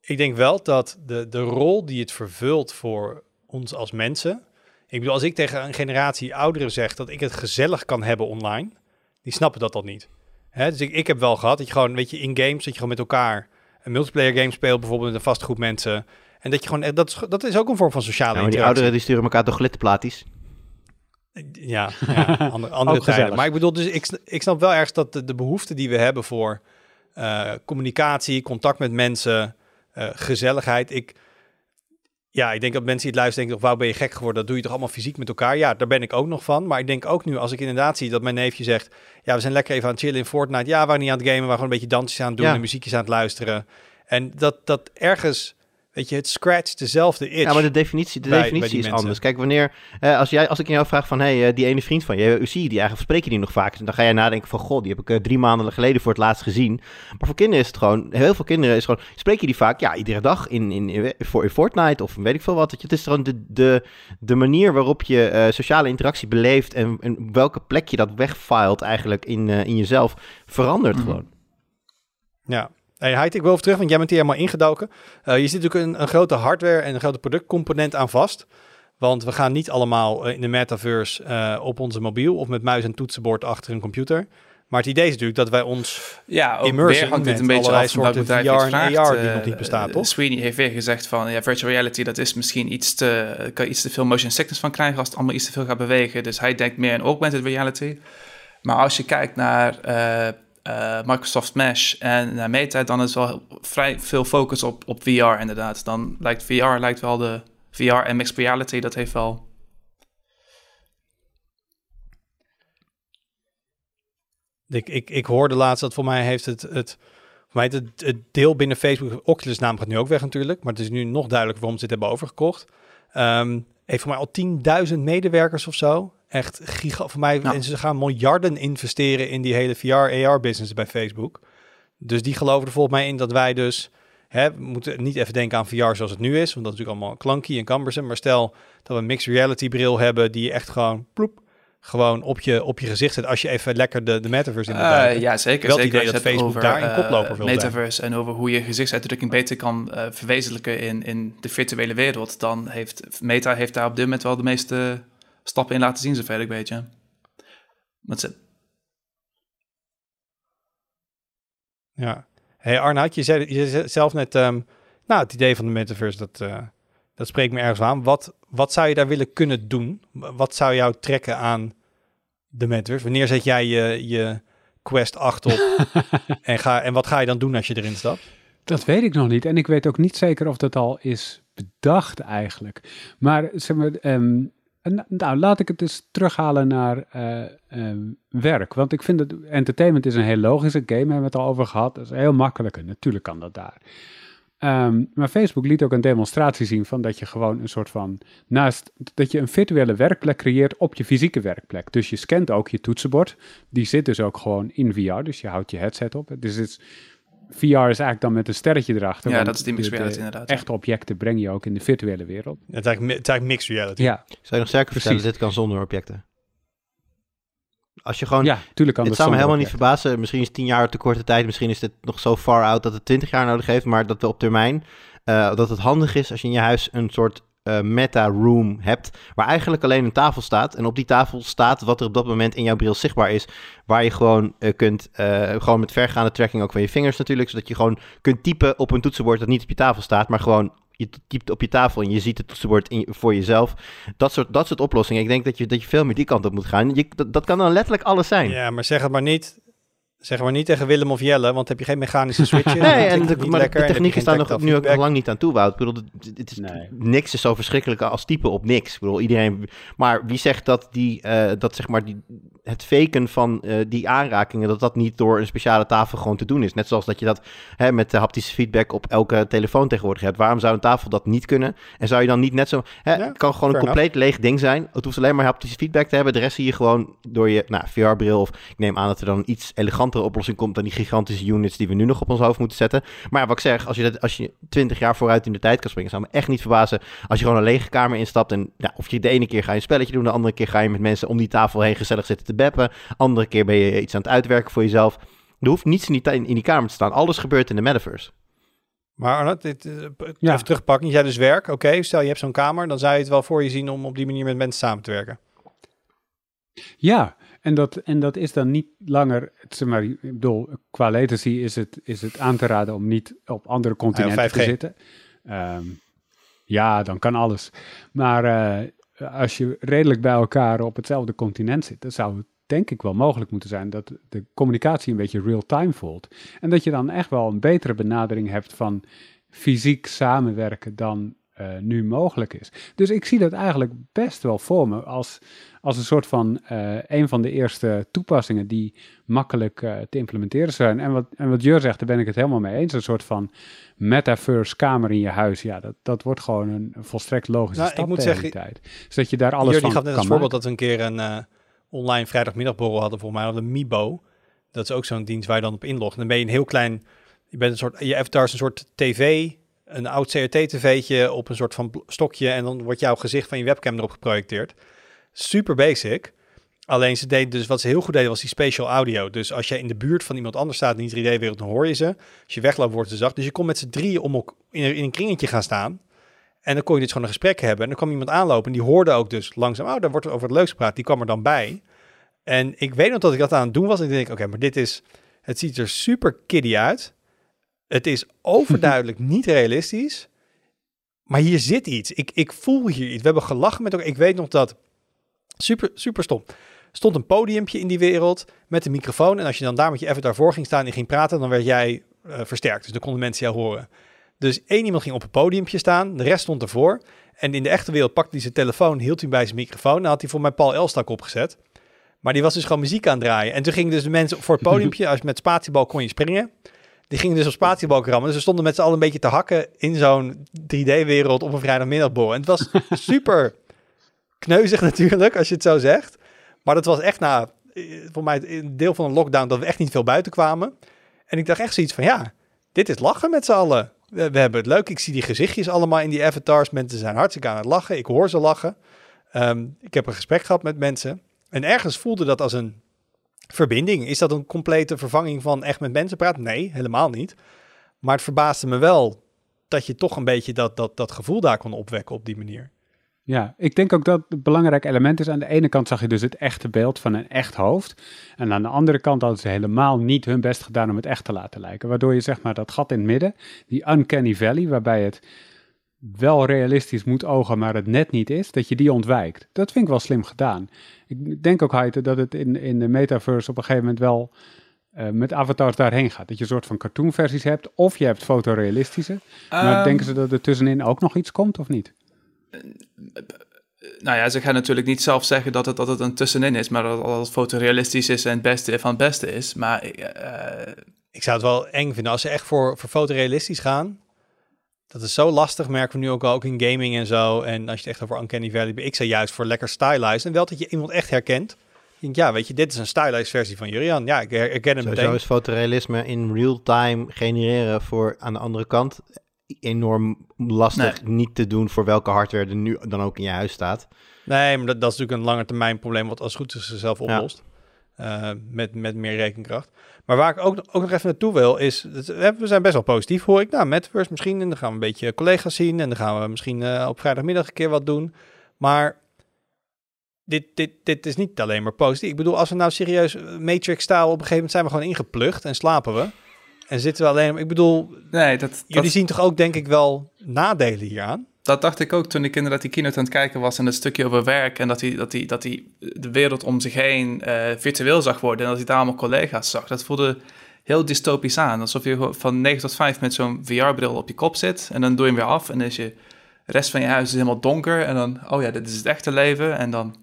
Ik denk wel dat de, de rol die het vervult voor ons als mensen. Ik bedoel, als ik tegen een generatie ouderen zeg dat ik het gezellig kan hebben online, die snappen dat dan niet. Hè? Dus ik, ik heb wel gehad dat je gewoon, weet je, in games, dat je gewoon met elkaar een multiplayer game speelt, bijvoorbeeld met een vaste groep mensen. En dat je gewoon, echt- dat is, dat is ook een vorm van sociale Ja, maar die ouderen die sturen elkaar toch glitterplaatjes. Ja, ja [LAUGHS] andere, andere tijden. gezellig. Maar ik bedoel, dus ik, ik snap wel ergens dat de, de behoefte die we hebben voor eh, communicatie, contact met mensen, eh, gezelligheid. Ik, ja, ik denk dat mensen die het luisteren denken, wauw, ben je gek geworden? Dat doe je toch allemaal fysiek met elkaar? Ja, daar ben ik ook nog van. Maar ik denk ook nu, als ik inderdaad zie dat mijn neefje zegt, ja, we zijn lekker even aan het chillen in Fortnite. Ja, we waren niet aan het gamen, we waren gewoon een beetje dansjes aan het doen Ja. en muziekjes aan het luisteren. En dat, dat ergens, weet je, het scratch dezelfde itch. Ja, maar de definitie, de bij- definitie is mensen. anders. Kijk, wanneer, eh, als, jij, als ik aan jou vraag van, hey, eh, die ene vriend van je, eh, zie je die eigenlijk, spreek je die nog vaak? Dan ga jij nadenken van, god, die heb ik drie maanden geleden voor het laatst gezien. Maar voor kinderen is het gewoon, heel veel kinderen is gewoon, spreek je die vaak? Ja, iedere dag in, in, in, voor, in Fortnite of weet ik veel wat. Weet je, Het is gewoon de, de, de manier waarop je eh, sociale interactie beleeft en, en welke plek je dat wegfilt eigenlijk in, eh, in jezelf, verandert Mhm. gewoon. Ja. Hey, Heid, ik wil even terug, want jij bent hier helemaal ingedoken. Eh, je zit natuurlijk een, een grote hardware en een grote productcomponent aan vast. Want we gaan niet allemaal eh, in de metaverse eh, op onze mobiel of met muis en toetsenbord achter een computer. Maar het idee is natuurlijk dat wij ons... Ja, ook weer hangt dit een beetje allerlei af soorten VR en. AR die nog niet bestaat, toch? Sweeney heeft weer gezegd van, ja, virtual reality, dat is misschien iets te, kan iets te veel motion sickness van krijgen als het allemaal iets te veel gaat bewegen. Dus hij denkt meer in augmented reality. Maar als je kijkt naar eh, Microsoft Mesh en naar Meta, dan is wel vrij veel focus op, op VR inderdaad. Dan lijkt VR lijkt wel de VR en mixed reality, dat heeft wel... Ik, ik, ik hoorde laatst dat voor mij heeft het... het voor mij het, het deel binnen Facebook, Oculus naam gaat nu ook weg natuurlijk, maar het is nu nog duidelijker waarom ze dit hebben overgekocht. Ehm heeft voor mij al 10.000 medewerkers of zo. Echt giga voor mij. En ze gaan miljarden investeren in die hele VR-AR-business bij Facebook. Dus die geloven er volgens mij in dat wij dus... Hè, we moeten niet even denken aan VR zoals het nu is, want dat is natuurlijk allemaal clunky en cumbersome. Maar stel dat we een mixed reality bril hebben die je echt gewoon ploep, gewoon op je, op je gezicht zet als je even lekker de, de metaverse in Eh, ja, zeker. Wel zeker idee dat Facebook over, daarin eh, koploper wil zijn. metaverse en over hoe je gezichtsuitdrukking beter kan eh, verwezenlijken in, in de virtuele wereld, dan heeft Meta heeft daar op dit moment wel de meeste stappen in laten zien, zover ik weet. Ja. Dat is- Ja. Hey Arnoud, je zei, je zei zelf net, ehm, nou het idee van de metaverse, dat, eh, dat spreekt me ergens aan. Wat, wat zou je daar willen kunnen doen? Wat zou jou trekken aan de metaverse? Wanneer zet jij je, je Quest 8 op [LAUGHS] en, ga, en wat ga je dan doen als je erin stapt? Dat weet ik nog niet. En ik weet ook niet zeker of dat al is bedacht eigenlijk. Maar zeg maar, ehm, nou, laat ik het eens terughalen naar eh, ehm, werk. Want ik vind dat entertainment is een heel logische game, hebben het al over gehad. Dat is heel makkelijk. Natuurlijk kan dat daar. Ehm, maar Facebook liet ook een demonstratie zien van dat je gewoon een soort van naast dat je een virtuele werkplek creëert op je fysieke werkplek. Dus je scant ook je toetsenbord. Die zit dus ook gewoon in VR. Dus je houdt je headset op. Dus het is, VR is eigenlijk dan met een sterretje erachter. Ja, dat is die mixed de- de reality inderdaad, ja. Echte objecten breng je ook in de virtuele wereld. Het is eigenlijk, het is eigenlijk mixed reality. Ja, Zou je nog sterker Precies. vertellen, dit kan zonder objecten. Als je gewoon ja tuurlijk kan het dat zou me helemaal niet verbazen. Misschien is 10 jaar te korte tijd. Misschien is dit nog zo far out dat het 20 jaar nodig heeft. Maar dat we op termijn. eh, dat het handig is als je in je huis een soort eh, meta-room hebt. Waar eigenlijk alleen een tafel staat. En op die tafel staat wat er op dat moment in jouw bril zichtbaar is. Waar je gewoon eh, kunt. eh, gewoon met vergaande tracking ook van je vingers natuurlijk. Zodat je gewoon kunt typen op een toetsenbord dat niet op je tafel staat. Maar gewoon. Je typt op je tafel en je ziet het toetsenbord in, voor jezelf. Dat soort, dat soort oplossingen. Ik denk dat je, dat je veel meer die kant op moet gaan. Je, dat, dat kan dan letterlijk alles zijn. Ja, maar zeg het maar niet. Zeg maar niet tegen Willem of Jelle, want heb je geen mechanische [LAUGHS] switches. dan Nee, en het de, niet maar lekker de techniek is daar nog, nu ook nog lang niet aan toe, Wout. Ik bedoel, het, het is, Nee. niks is zo verschrikkelijk als typen op niks. Ik bedoel, iedereen... Maar wie zegt dat, die, eh, dat zeg maar die, het faken van eh, die aanrakingen... dat dat niet door een speciale tafel gewoon te doen is? Net zoals dat je dat hè, met de haptische feedback op elke telefoon tegenwoordig hebt. Waarom zou een tafel dat niet kunnen? En zou je dan niet net zo... Hè, Ja, het kan gewoon een compleet leeg ding zijn. Het hoeft alleen maar haptische feedback te hebben. De rest zie je gewoon door je nou, VR-bril... of ik neem aan dat er dan iets elegantere oplossing komt... dan die gigantische units die we nu nog op ons hoofd moeten zetten. Maar ja, wat ik zeg, als je, dat, als je 20 jaar vooruit in de tijd kan springen, zou me echt niet verbazen als je gewoon een lege kamer instapt. En ja, of je de ene keer ga je een spelletje doen, de andere keer ga je met mensen om die tafel heen gezellig zitten te beppen. Andere keer ben je iets aan het uitwerken voor jezelf. Er hoeft niets in die, in die kamer te staan. Alles gebeurt in de metaverse. Maar Arnold, dit, eh, Ja. even terugpakken. Jij dus werk, oké. Stel je hebt zo'n kamer, dan zou je het wel voor je zien om op die manier met mensen samen te werken. Ja, en dat, en dat is dan niet langer, zeg maar, ik bedoel, qua latency is het, is het aan te raden om niet op andere continenten 5G. te zitten. Ehm, Ja, dan kan alles. Maar uh, als je redelijk bij elkaar op hetzelfde continent zit, dan zou het denk ik wel mogelijk moeten zijn dat de communicatie een beetje real-time voelt. En dat je dan echt wel een betere benadering hebt van fysiek samenwerken dan uh, nu mogelijk is. Dus ik zie dat eigenlijk best wel voor me als, als een soort van uh, een van de eerste toepassingen die makkelijk uh, te implementeren zijn. En wat, en wat Jur zegt, daar ben ik het helemaal mee eens. Een soort van metaverse kamer in je huis. Ja, dat, dat wordt gewoon een, volstrekt logische nou, stap ik moet zeggen, tijd. Zodat je daar alles Jur, van gaf net als voorbeeld dat we een keer een online vrijdagmiddagborrel hadden, volgens mij, hadden Mibo. Dat is ook zo'n dienst waar je dan op inlogt. En dan ben je een heel klein, je bent een soort, je avatar is een soort tv een oud CRT-tv'tje op een soort van stokje en dan wordt jouw gezicht van je webcam erop geprojecteerd. Super basic. Alleen ze deden dus wat ze heel goed deden was die spatial audio. Dus als jij in de buurt van iemand anders staat in die 3D-wereld, dan hoor je ze. Als je wegloopt, wordt ze zacht. Dus je kon met z'n drieën om in, in een kringetje gaan staan. En dan kon je dus gewoon een gesprek hebben. En dan kwam iemand aanlopen en die hoorde ook dus langzaam, oh, daar wordt over het leukste gepraat. Die kwam er dan bij. En ik weet nog dat ik dat aan het doen was. En ik denk, oké, maar dit is, het ziet er super kiddie uit. Het is overduidelijk [LAUGHS] niet realistisch. Maar hier zit iets. Ik, ik voel hier iets. We hebben gelachen met elkaar. Ik weet nog dat. Super, super stom. Stond een podiumpje in die wereld met een microfoon. En als je dan daar met je even daarvoor ging staan en ging praten, dan werd jij uh, versterkt. Dus dan konden mensen jou horen. Dus één iemand ging op een podiumpje staan, de rest stond ervoor. En in de echte wereld pakte hij zijn telefoon, hield hij bij zijn microfoon. En had hij voor mij Paul Elstak opgezet. Maar die was dus gewoon muziek aan het draaien. En toen gingen dus de mensen voor het podiumpje, [LAUGHS] als je met spatiebal kon je springen. Die gingen dus op spatiebalk rammen. Dus ze stonden met z'n allen een beetje te hakken in zo'n 3D-wereld op een vrijdagmiddagborrel. En het was [LAUGHS] super kneuzig natuurlijk, als je het zo zegt. Maar dat was echt na, voor mij, een deel van een lockdown dat we echt niet veel buiten kwamen. En ik dacht echt zoiets van, ja, dit is lachen met z'n allen. We, hebben het leuk. Ik zie die gezichtjes allemaal in die avatars. Mensen zijn hartstikke aan het lachen. Ik hoor ze lachen. Ehm, ik heb een gesprek gehad met mensen. En ergens voelde dat als een verbinding. Is dat een complete vervanging van echt met mensen praten? Nee, helemaal niet. Maar het verbaasde me wel dat je toch een beetje dat, dat, dat gevoel daar kon opwekken op die manier. Ja, ik denk ook dat het belangrijk element is. Aan de ene kant zag je dus het echte beeld van een echt hoofd. En aan de andere kant hadden ze helemaal niet hun best gedaan om het echt te laten lijken. Waardoor je zeg maar dat gat in het midden, die uncanny valley, waarbij het wel realistisch moet ogen, maar het net niet is, dat je die ontwijkt. Dat vind ik wel slim gedaan. Ik denk ook, Heite, dat het in, in de metaverse op een gegeven moment wel uh, met avatars daarheen gaat. Dat je een soort van cartoonversies hebt, of je hebt fotorealistische. maar um, denken ze dat er tussenin ook nog iets komt, of niet? nou ja, ze gaan natuurlijk niet zelf zeggen dat het, dat het een tussenin is, maar dat het fotorealistisch is en het beste van het beste is. Maar uh, ik zou het wel eng vinden als ze echt voor, voor fotorealistisch gaan dat is zo lastig, merken we nu ook al ook in gaming en zo. En als je het echt over Uncanny Valley ik zou juist voor lekker stylized. En wel dat je iemand echt herkent. denk, ja, weet je, dit is een stylized versie van Jurian. Ja, ik herken hem Sowieso meteen. is fotorealisme in real time genereren voor aan de andere kant enorm lastig niet te doen voor welke hardware er nu dan ook in je huis staat. Nee, maar dat, dat is natuurlijk een lange termijn probleem wat als goed is zichzelf oplost. Ja. Uh, met, met meer rekenkracht. Maar waar ik ook, ook nog even naartoe wil, is... We zijn best wel positief, hoor ik. Nou, Metaverse misschien. En dan gaan we een beetje collega's zien. En dan gaan we misschien uh, op vrijdagmiddag een keer wat doen. Maar dit, dit, dit is niet alleen maar positief. Ik bedoel, als we nou serieus Matrix-stijl... op een gegeven moment zijn we gewoon ingeplucht en slapen we. En zitten we alleen... Ik bedoel, nee, dat, jullie dat... zien toch ook denk ik wel nadelen hieraan? Dat dacht ik ook toen ik inderdaad die keynote aan het kijken was en het stukje over werk en dat hij, dat hij, dat hij de wereld om zich heen uh, virtueel zag worden en dat hij daar allemaal collega's zag. Dat voelde heel dystopisch aan. Alsof je van 9 tot 5 met zo'n VR-bril op je kop zit en dan doe je hem weer af en dan is je de rest van je huis is helemaal donker en dan, oh ja, dit is het echte leven en dan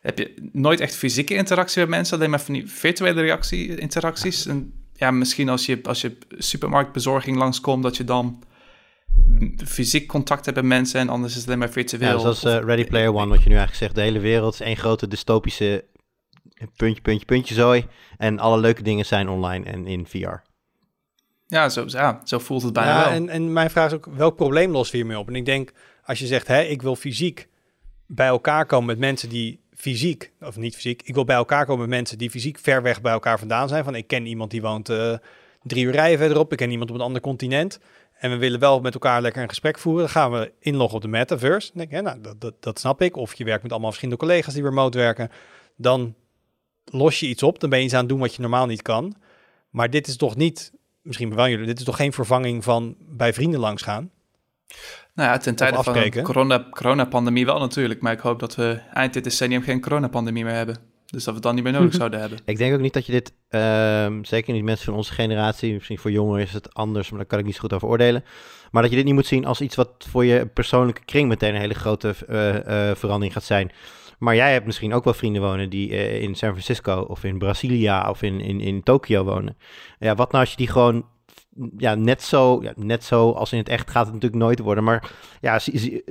heb je nooit echt fysieke interactie met mensen, alleen maar van die virtuele reactie, interacties. En ja, misschien als je, als je supermarktbezorging langskomt, dat je dan fysiek contact hebben met mensen en anders is het alleen maar virtueel. Ja, zoals uh, Ready Player One, wat je nu eigenlijk zegt. De hele wereld is één grote dystopische puntje, puntje, puntje zooi. En alle leuke dingen zijn online en in VR. Ja, zo, ja, zo voelt het bijna ja, wel. En, en mijn vraag is ook, welk probleem lost hiermee op? En ik denk, als je zegt, hè, ik wil fysiek bij elkaar komen met mensen die fysiek, of niet fysiek, ik wil bij elkaar komen met mensen die fysiek ver weg bij elkaar vandaan zijn. Van ik ken iemand die woont uh, drie uur rijden verderop, ik ken iemand op een ander continent en we willen wel met elkaar lekker een gesprek voeren, dan gaan we inloggen op de metaverse. denk, hè, nou, dat, dat, dat snap ik. Of je werkt met allemaal verschillende collega's die remote werken. Dan los je iets op, dan ben je iets aan het doen wat je normaal niet kan. Maar dit is toch niet, misschien wel jullie, dit is toch geen vervanging van bij vrienden langs gaan? Nou ja, ten tijde van de corona, coronapandemie wel natuurlijk. Maar ik hoop dat we eind dit decennium geen coronapandemie meer hebben. Dus dat we het dan niet meer nodig [LAUGHS] zouden hebben. Ik denk ook niet dat je dit, ehm, zeker niet mensen van onze generatie, misschien voor jongeren is het anders, maar daar kan ik niet zo goed over oordelen. Maar dat je dit niet moet zien als iets wat voor je persoonlijke kring meteen een hele grote eh, eh, verandering gaat zijn. Maar jij hebt misschien ook wel vrienden wonen die eh, in San Francisco of in Brasilia of in, in, in Tokio wonen. Ja, wat nou als je die gewoon ja, net zo, ja, net zo als in het echt gaat het natuurlijk nooit worden. Maar ja,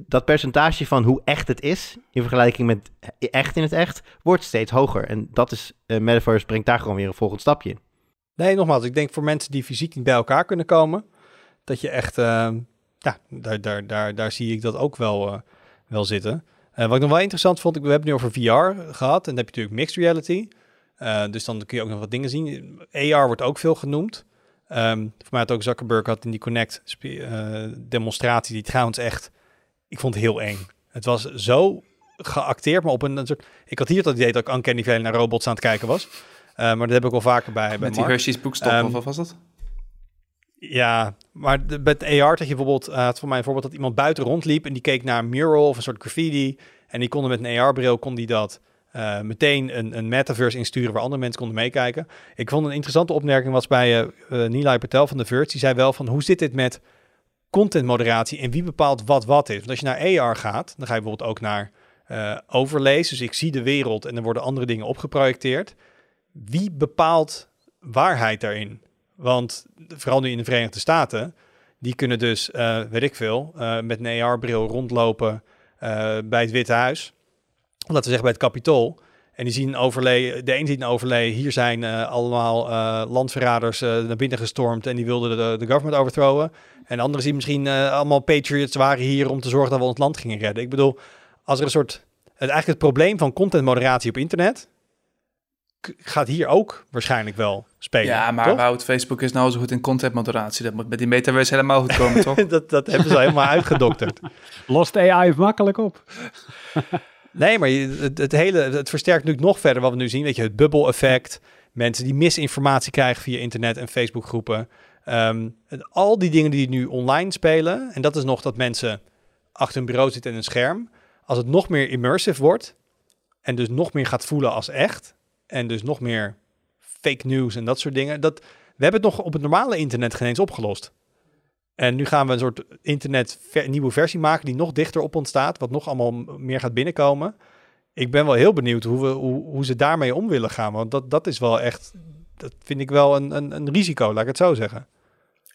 dat percentage van hoe echt het is, in vergelijking met echt in het echt, wordt steeds hoger. En dat is, eh Metaverse brengt daar gewoon weer een volgend stapje in. Nee, nogmaals, ik denk voor mensen die fysiek niet bij elkaar kunnen komen, dat je echt, eh, ja, daar, daar, daar, daar zie ik dat ook wel, eh, wel zitten. Eh, wat ik nog wel interessant vond, we hebben nu over VR gehad en dan heb je natuurlijk mixed reality. Dus dan kun je ook nog wat dingen zien. AR wordt ook veel genoemd. Ehm voor mij had ook Zuckerberg had in die Connect eh, demonstratie, die trouwens echt, ik vond het heel eng. Het was zo geacteerd, maar op een, een soort, ik had hier het idee dat ik Uncanny Valley naar robots aan het kijken was. Eh, maar dat heb ik wel vaker bij, bij Met die Mark. Hershey's boekstop, Ehm, of wat was dat? Ja, maar de, met AR dat je bijvoorbeeld, uh, had voor mij een voorbeeld dat iemand buiten rondliep en die keek naar een mural of een soort graffiti en die konden met een AR-bril kon die dat eh, meteen een, een metaverse insturen waar andere mensen konden meekijken. Ik vond een interessante opmerking was bij uh, Nilay Patel van de Verge. Die zei wel van hoe zit dit met content moderatie en wie bepaalt wat wat is. Want als je naar AR gaat, dan ga je bijvoorbeeld ook naar uh, overlays. Dus ik zie de wereld en er worden andere dingen opgeprojecteerd. Wie bepaalt waarheid daarin? Want vooral nu in de Verenigde Staten, die kunnen dus, weet ik veel, met een AR-bril rondlopen bij het Witte Huis. Laten we zeggen bij het Capitool. En die zien overlay, de een ziet een overlay, hier zijn uh, allemaal uh, landverraders uh, naar binnen gestormd en die wilden de, de government overthrowen. En de anderen zien misschien uh, allemaal patriots waren hier om te zorgen dat we ons land gingen redden. Ik bedoel, als er een soort, het, eigenlijk het probleem van contentmoderatie op internet gaat hier ook waarschijnlijk wel spelen. Ja, maar toch? Wout, Facebook is nou zo goed in contentmoderatie. Dat moet met die metaverse helemaal goed komen, [LAUGHS] toch? dat, dat hebben ze al helemaal uitgedokterd. Lost AI makkelijk op. [LAUGHS] Nee, maar het, hele, het versterkt natuurlijk nog verder wat we nu zien. Weet je, het bubbel-effect. Mensen die misinformatie krijgen via internet en Facebookgroepen. Um, al die dingen die nu online spelen. En dat is nog dat mensen achter een bureau zitten en een scherm. Als het nog meer immersive wordt. En dus nog meer gaat voelen als echt. En dus nog meer fake news en dat soort dingen. Dat, we hebben het nog op het normale internet geen eens opgelost. En nu gaan we een soort internet ver, nieuwe versie maken die nog dichter op ons staat, wat nog allemaal meer gaat binnenkomen. Ik ben wel heel benieuwd hoe, we, hoe, hoe ze daarmee om willen gaan, want dat, dat is wel echt, dat vind ik wel een, een, een risico, laat ik het zo zeggen.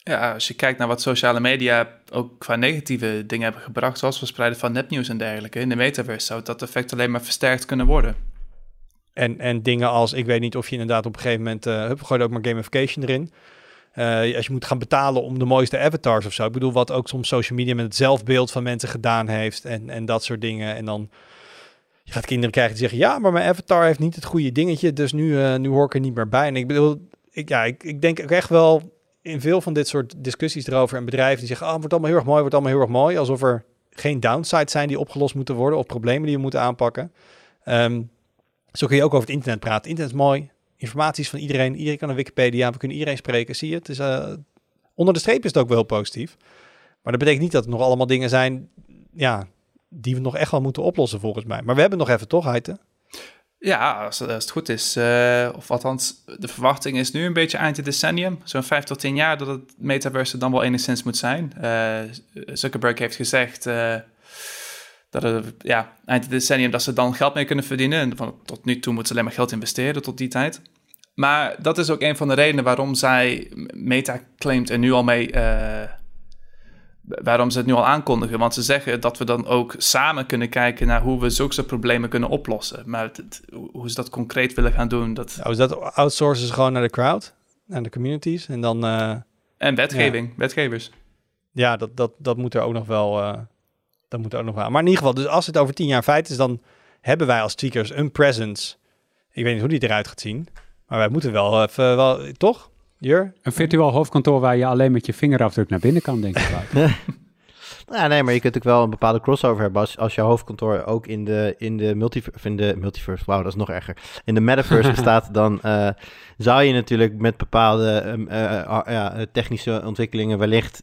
Ja, als je kijkt naar wat sociale media ook qua negatieve dingen hebben gebracht, zoals verspreiden van nepnieuws en dergelijke, in de metaverse zou dat effect alleen maar versterkt kunnen worden. En, en dingen als, ik weet niet of je inderdaad op een gegeven moment, uh, hup, gooi ook maar gamification erin. Uh, als je moet gaan betalen om de mooiste avatars of zo. Ik bedoel, wat ook soms social media met het zelfbeeld van mensen gedaan heeft en, en dat soort dingen. En dan je gaat kinderen krijgen die zeggen, ja, maar mijn avatar heeft niet het goede dingetje, dus nu, uh, nu hoor ik er niet meer bij. En ik bedoel, ik, ja, ik, ik denk ook echt wel in veel van dit soort discussies erover en bedrijven die zeggen, ah, oh, wordt allemaal heel erg mooi, wordt allemaal heel erg mooi, alsof er geen downsides zijn die opgelost moeten worden of problemen die we moeten aanpakken. Um, zo kun je ook over het internet praten. Internet is mooi, informatie is van iedereen. Iedereen kan een Wikipedia. We kunnen iedereen spreken. Zie je? Het is, uh, onder de streep is het ook wel positief. Maar dat betekent niet dat er nog allemaal dingen zijn ja, die we nog echt wel moeten oplossen volgens mij. Maar we hebben nog even toch, Heite? Ja, als, als, het goed is. Uh, of althans, de verwachting is nu een beetje eind het decennium. Zo'n vijf tot tien jaar dat het metaverse dan wel enigszins moet zijn. Zuckerberg heeft gezegd dat het ja, eind het decennium dat ze dan geld mee kunnen verdienen. En van, tot nu toe moeten ze alleen maar geld investeren tot die tijd. Maar dat is ook een van de redenen waarom zij Meta claimt en nu al mee. Uh, waarom ze het nu al aankondigen. Want ze zeggen dat we dan ook samen kunnen kijken naar hoe we zulke problemen kunnen oplossen. Maar het, het, hoe ze dat concreet willen gaan doen. Dat... Oh, is dat outsourcen ze gewoon naar de crowd, naar de communities en dan. Uh, en wetgeving, ja. wetgevers. Ja, dat, dat, dat moet er ook nog wel. Uh, dat moet er ook nog wel. Maar in ieder geval, dus als het over tien jaar feit is, dan hebben wij als tweakers een presence. Ik weet niet hoe die eruit gaat zien. Maar wij moeten wel even, wel, toch? Jur? Een virtueel hoofdkantoor waar je alleen met je vingerafdruk naar binnen kan, denk ik. ja, [LAUGHS] nee, maar je kunt ook wel een bepaalde crossover hebben als, als je hoofdkantoor ook in de, in de, multiverse, in de multiverse, wauw, dat is nog erger, in de metaverse [LAUGHS] bestaat, dan uh, zou je natuurlijk met bepaalde uh, uh, ja, technische ontwikkelingen wellicht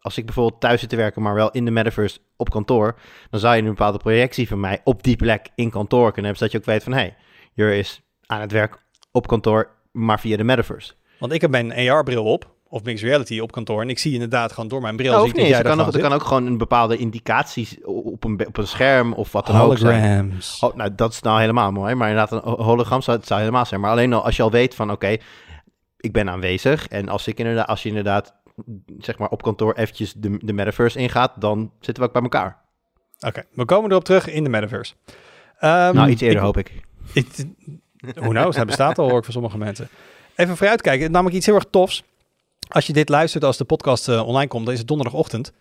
als ik bijvoorbeeld thuis zit te werken, maar wel in de metaverse op kantoor, dan zou je een bepaalde projectie van mij op die plek in kantoor kunnen hebben, zodat je ook weet van, hé, hey, Jur is aan het werk op kantoor, maar via de metaverse. Want ik heb mijn AR-bril op, of mixed reality op kantoor, en ik zie inderdaad gewoon door mijn bril... Nou, zie niet dat jij Er kan, ook, er gewoon kan ook gewoon een bepaalde indicaties op een, op een scherm of wat dan ook zijn. Holograms. Oh, nou, dat is nou helemaal mooi. Maar inderdaad, een ho- hologram zou het zou helemaal zijn. Maar alleen al als je al weet van, oké, ik ben aanwezig. En als, ik inderdaad, als je inderdaad, zeg maar, op kantoor eventjes de, de metaverse ingaat, dan zitten we ook bij elkaar. Oké, we komen erop terug in de metaverse. Ehm, nou, iets eerder ik- hoop ik. Ik, who knows, hij bestaat al, hoor ik van sommige mensen. Even vooruitkijken, namelijk iets heel erg tofs. Als je dit luistert als de podcast eh, online komt, dan is het donderdagochtend.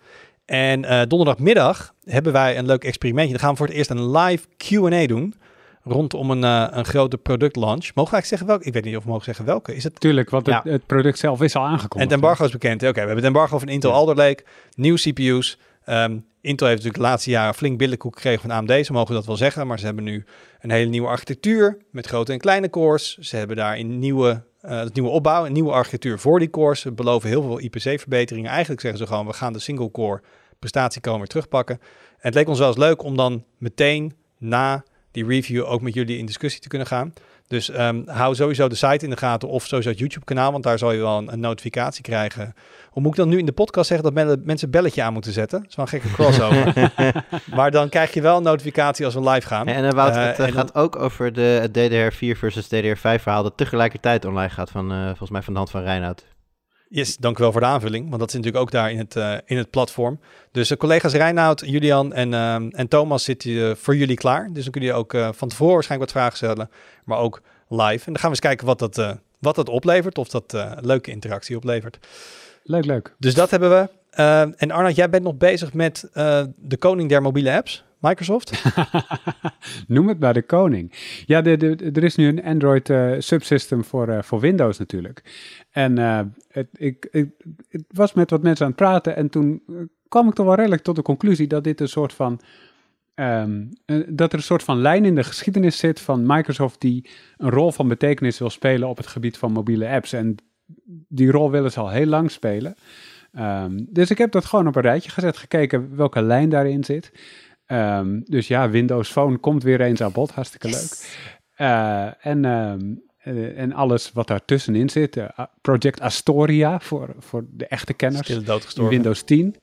En eh, donderdagmiddag hebben wij een leuk experimentje. Dan gaan we voor het eerst een live Q&A doen rondom een, eh, een grote productlaunch. Mogen we eigenlijk zeggen welke? Ik weet niet of we mogen zeggen welke. Is het Tuurlijk, want het, Ja. het product zelf is al aangekondigd. en het embargo is bekend. Oké, we hebben het embargo van Intel Ja. Alder Lake, nieuwe CPU's. Ehm, Intel heeft natuurlijk de laatste jaren flink billenkoek gekregen van AMD, ze mogen dat wel zeggen. Maar ze hebben nu een hele nieuwe architectuur met grote en kleine cores. Ze hebben daar een nieuwe, eh, nieuwe opbouw, een nieuwe architectuur voor die cores. Ze beloven heel veel IPC-verbeteringen. Eigenlijk zeggen ze gewoon, we gaan de single-core prestatiekamer weer terugpakken. En het leek ons wel eens leuk om dan meteen na die review ook met jullie in discussie te kunnen gaan. Dus ehm, hou sowieso de site in de gaten of sowieso het YouTube-kanaal, want daar zal je wel een, een notificatie krijgen. Hoe moet ik dan nu in de podcast zeggen dat men- mensen belletje aan moeten zetten? Dat is wel een gekke crossover. [LAUGHS] maar dan krijg je wel een notificatie als we live gaan. En Wout, Eh, het eh, en dan- gaat ook over de het DDR4 versus DDR5 verhaal dat tegelijkertijd online gaat van, eh, volgens mij van de hand van Reinoud. Yes, dank u wel voor de aanvulling, want dat is natuurlijk ook daar in het, eh, in het platform. Dus de collega's Reinoud, Julian en, ehm, en Thomas zitten eh, voor jullie klaar. Dus dan kun je ook eh, van tevoren waarschijnlijk wat vragen stellen, maar ook live. En dan gaan we eens kijken wat dat, eh, wat dat oplevert, of dat eh, leuke interactie oplevert. Leuk, leuk. Dus dat hebben we. Eh, en Arnold, jij bent nog bezig met eh, de koning der mobiele apps, Microsoft. [LAUGHS] Noem het maar de koning. Ja, er is nu een Android eh, subsystem voor, eh, voor Windows natuurlijk. En eh, het, ik, ik, was met wat mensen aan het praten en toen kwam ik toch wel redelijk tot de conclusie dat dit een soort van... ehm, eh, dat er een soort van lijn in de geschiedenis zit van Microsoft die een rol van betekenis wil spelen op het gebied van mobiele apps. En die rol willen ze al heel lang spelen. Ehm, dus ik heb dat gewoon op een rijtje gezet, gekeken welke lijn daarin zit. Ehm, dus ja, Windows Phone komt weer eens aan bod, hartstikke leuk. Eh, en, ehm, eh, en alles wat daartussenin zit, eh, Project Astoria voor, voor de echte kenners, in. Windows 10.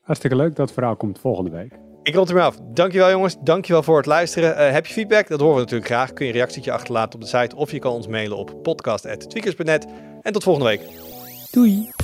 Hartstikke leuk, dat verhaal komt volgende week. Ik rond ermee af. Dankjewel jongens. Dankjewel voor het luisteren. Heb je feedback? Dat horen we natuurlijk graag. Kun je een reactietje achterlaten op de site of je kan ons mailen op podcast.tweakers.net. En tot volgende week. Doei!